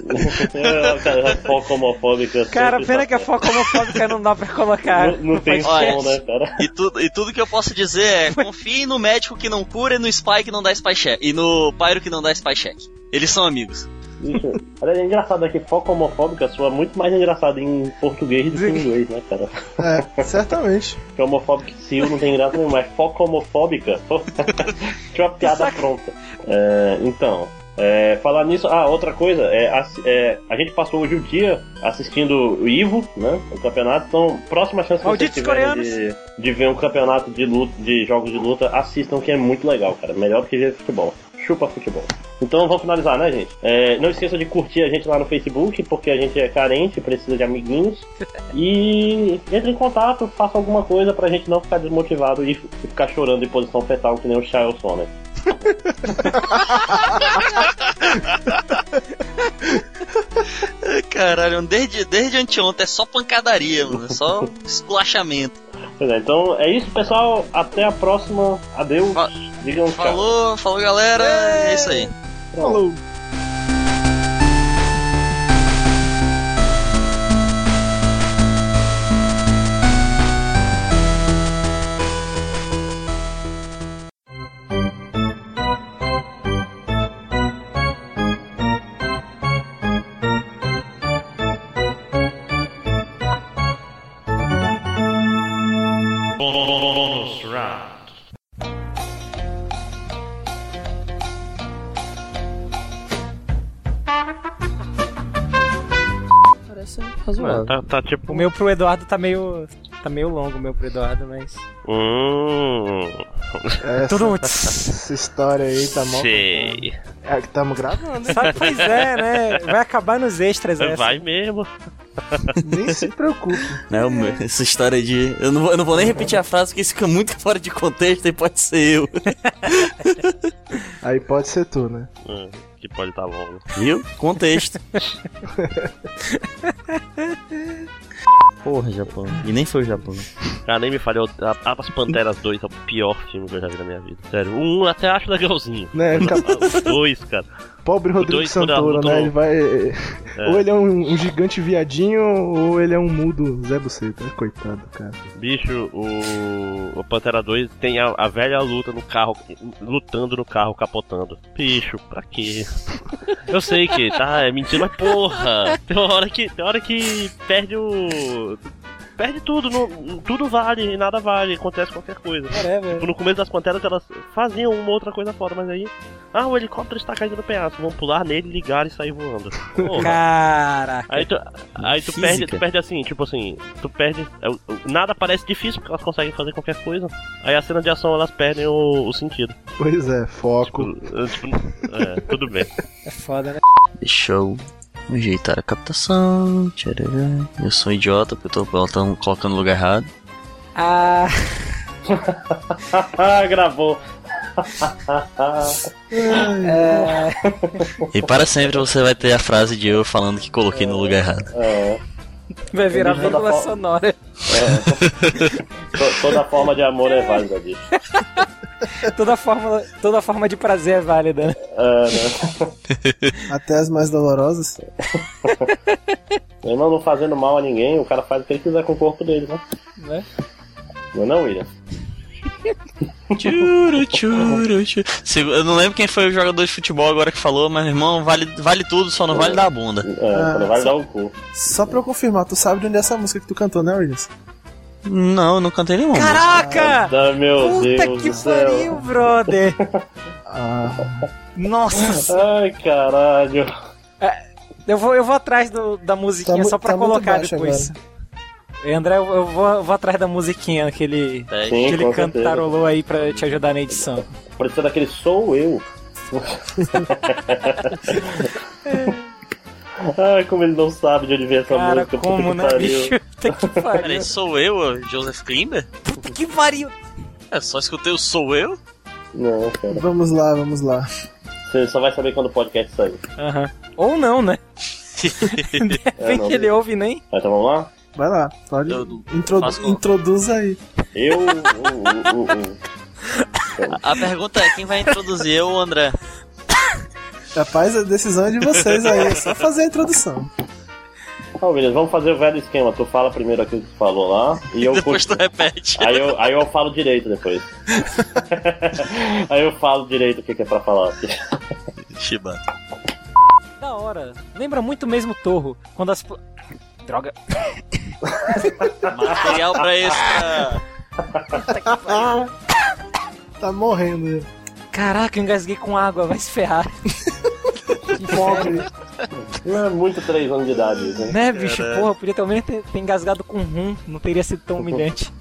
É, cara, foco homofóbica. Cara, sempre pena tá- que a foco homofóbica não dá pra colocar. Não, não tem som, né, cara? E tudo, e tudo que eu posso dizer é: confie no médico que não cura e no spy que não dá spy check. E no pyro que não dá spy check. Eles são amigos. Bicho, é engraçado aqui, foca homofóbica soa muito mais engraçado em português do que em inglês, né, cara? É, certamente. Porque homofóbico sil não tem graça nenhuma, mas foca homofóbica, tinha uma piada pronta. É, então, é, falar nisso, ah, outra coisa, é, é, a gente passou hoje o dia assistindo o Ivo, né? O campeonato, então, próxima chance que vocês tiverem de, de ver um campeonato de, luta, de jogos de luta, assistam que é muito legal, cara. Melhor do que ver futebol. Chupa futebol. Então vamos finalizar, né, gente? É, não esqueça de curtir a gente lá no Facebook, porque a gente é carente, precisa de amiguinhos. E entre em contato, faça alguma coisa pra gente não ficar desmotivado e ficar chorando em posição fetal que nem o Charles Sonner. Caralho, desde, desde anteontem é só pancadaria, mano. É só esculachamento. Pois é, então é isso, pessoal. Até a próxima. Adeus. Digam tchau. Falou, falou galera. É isso aí. Falou. É, tá, tá tipo. O meu pro Eduardo tá meio. Tá meio longo o meu pro Eduardo, mas. Hum. Essa, Tudo- essa história aí tá mal. Sei. É que tamo gravando, hein? Sabe, pois é, né? Vai acabar nos extras essa. Vai mesmo. Nem se preocupe. Não, meu, essa história de. Eu não, vou, eu não vou nem repetir a frase porque isso fica muito fora de contexto e pode ser eu. Aí pode ser tu, né? Hum, que pode estar longo. Viu? Contexto. Porra, Japão. E nem foi o Japão. Cara, nem me falhou. A- As Panteras 2 é o pior filme que eu já vi na minha vida. Sério, um até acho legalzinho. Né, Os dois, cara. Pobre Rodrigo Santoro, né? Ele vai. É. Ou ele é um, um gigante viadinho, ou ele é um mudo Zé Buceta. Coitado, cara. Bicho, o, o Pantera 2 tem a, a velha luta no carro, lutando no carro, capotando. Bicho, pra quê? Eu sei que, tá, é mentira, mas porra! Tem uma hora que, tem hora que perde o. Perde tudo, não- tudo vale, nada vale, acontece qualquer coisa. Whatever. Tipo, no começo das Panteras elas faziam uma outra coisa fora, mas aí. Ah, o helicóptero está caindo no penhasco, vamos pular nele, ligar e sair voando. Porra. Caraca. Aí tu, aí tu Física. perde, tu perde assim, tipo assim, tu perde. é, Nada parece difícil porque elas conseguem fazer qualquer coisa. Aí a cena de ação elas perdem o, o sentido. Pois é, foco. Tipo, tipo, é, tudo bem. É foda, né? Deixa eu ajeitar a captação. Tcharará. Eu sou um idiota porque eu tô botando- colocando no lugar errado. Ah. Gravou. É... E para sempre você vai ter a frase de eu falando que coloquei no lugar errado. É, Vai virar vírgula sonora. to- toda forma de amor é válida, bicho. Toda forma, toda forma de prazer é válida, né? É, né? Até as mais dolorosas. Meu irmão não fazendo mal a ninguém, o cara faz o que ele quiser com o corpo dele, né? né? Não é não, William? Tchuru, tchuru, tchuru. Se- Eu não lembro quem foi o jogador de futebol agora que falou, mas irmão, vale, vale tudo, só não vale dar a bunda. É, Ah, só não vai só- dar o cu. Só pra eu confirmar, tu sabe de onde é essa música que tu cantou, né, Williams? Não, eu não cantei nenhuma. Caraca! Ah, meu Puta Deus que do céu. pariu, brother! Ah, Nossa! Ai, caralho. Eu vou, eu vou atrás do- da musiquinha Tá só pra tá colocar depois. E, André, eu, eu vou, eu vou atrás da musiquinha que ele, É, Sim, que ele certeza. cantarolou aí pra te ajudar na edição. Pode ser daquele sou eu. Ai, como ele não sabe de onde vem essa Cara, música. como, puta que né, pariu. bicho? Puta que Peraí, pariu. sou eu, Joseph Klimber? Puta que pariu. É, só escutei o sou eu? Não, cara. vamos lá, vamos lá. Você só vai saber quando o podcast sair. Aham. Ou não, né? De É, repente não, ele ouve nem. Mas então vamos lá? Vai lá, pode. Eu Introdu- faço introduz aí. Eu. uh, uh, uh, uh. A pergunta é quem vai introduzir eu ou o André? Rapaz, a decisão é de vocês aí. É só fazer a introdução. Ó, William, vamos fazer o velho esquema. Tu fala primeiro aquilo que tu falou lá e eu Depois tu repete. Aí eu, aí eu falo direito depois. aí eu falo direito o que, que é pra falar. Chibata. Da hora. Lembra muito mesmo Torro. Quando as. Droga. Material pra extra. Tá morrendo. Caraca, eu engasguei com água, vai se ferrar. Pobre. Não é muito 3 anos de idade, né? Né, bicho? Porra, podia também ter, ter engasgado com rum, não teria sido tão humilhante.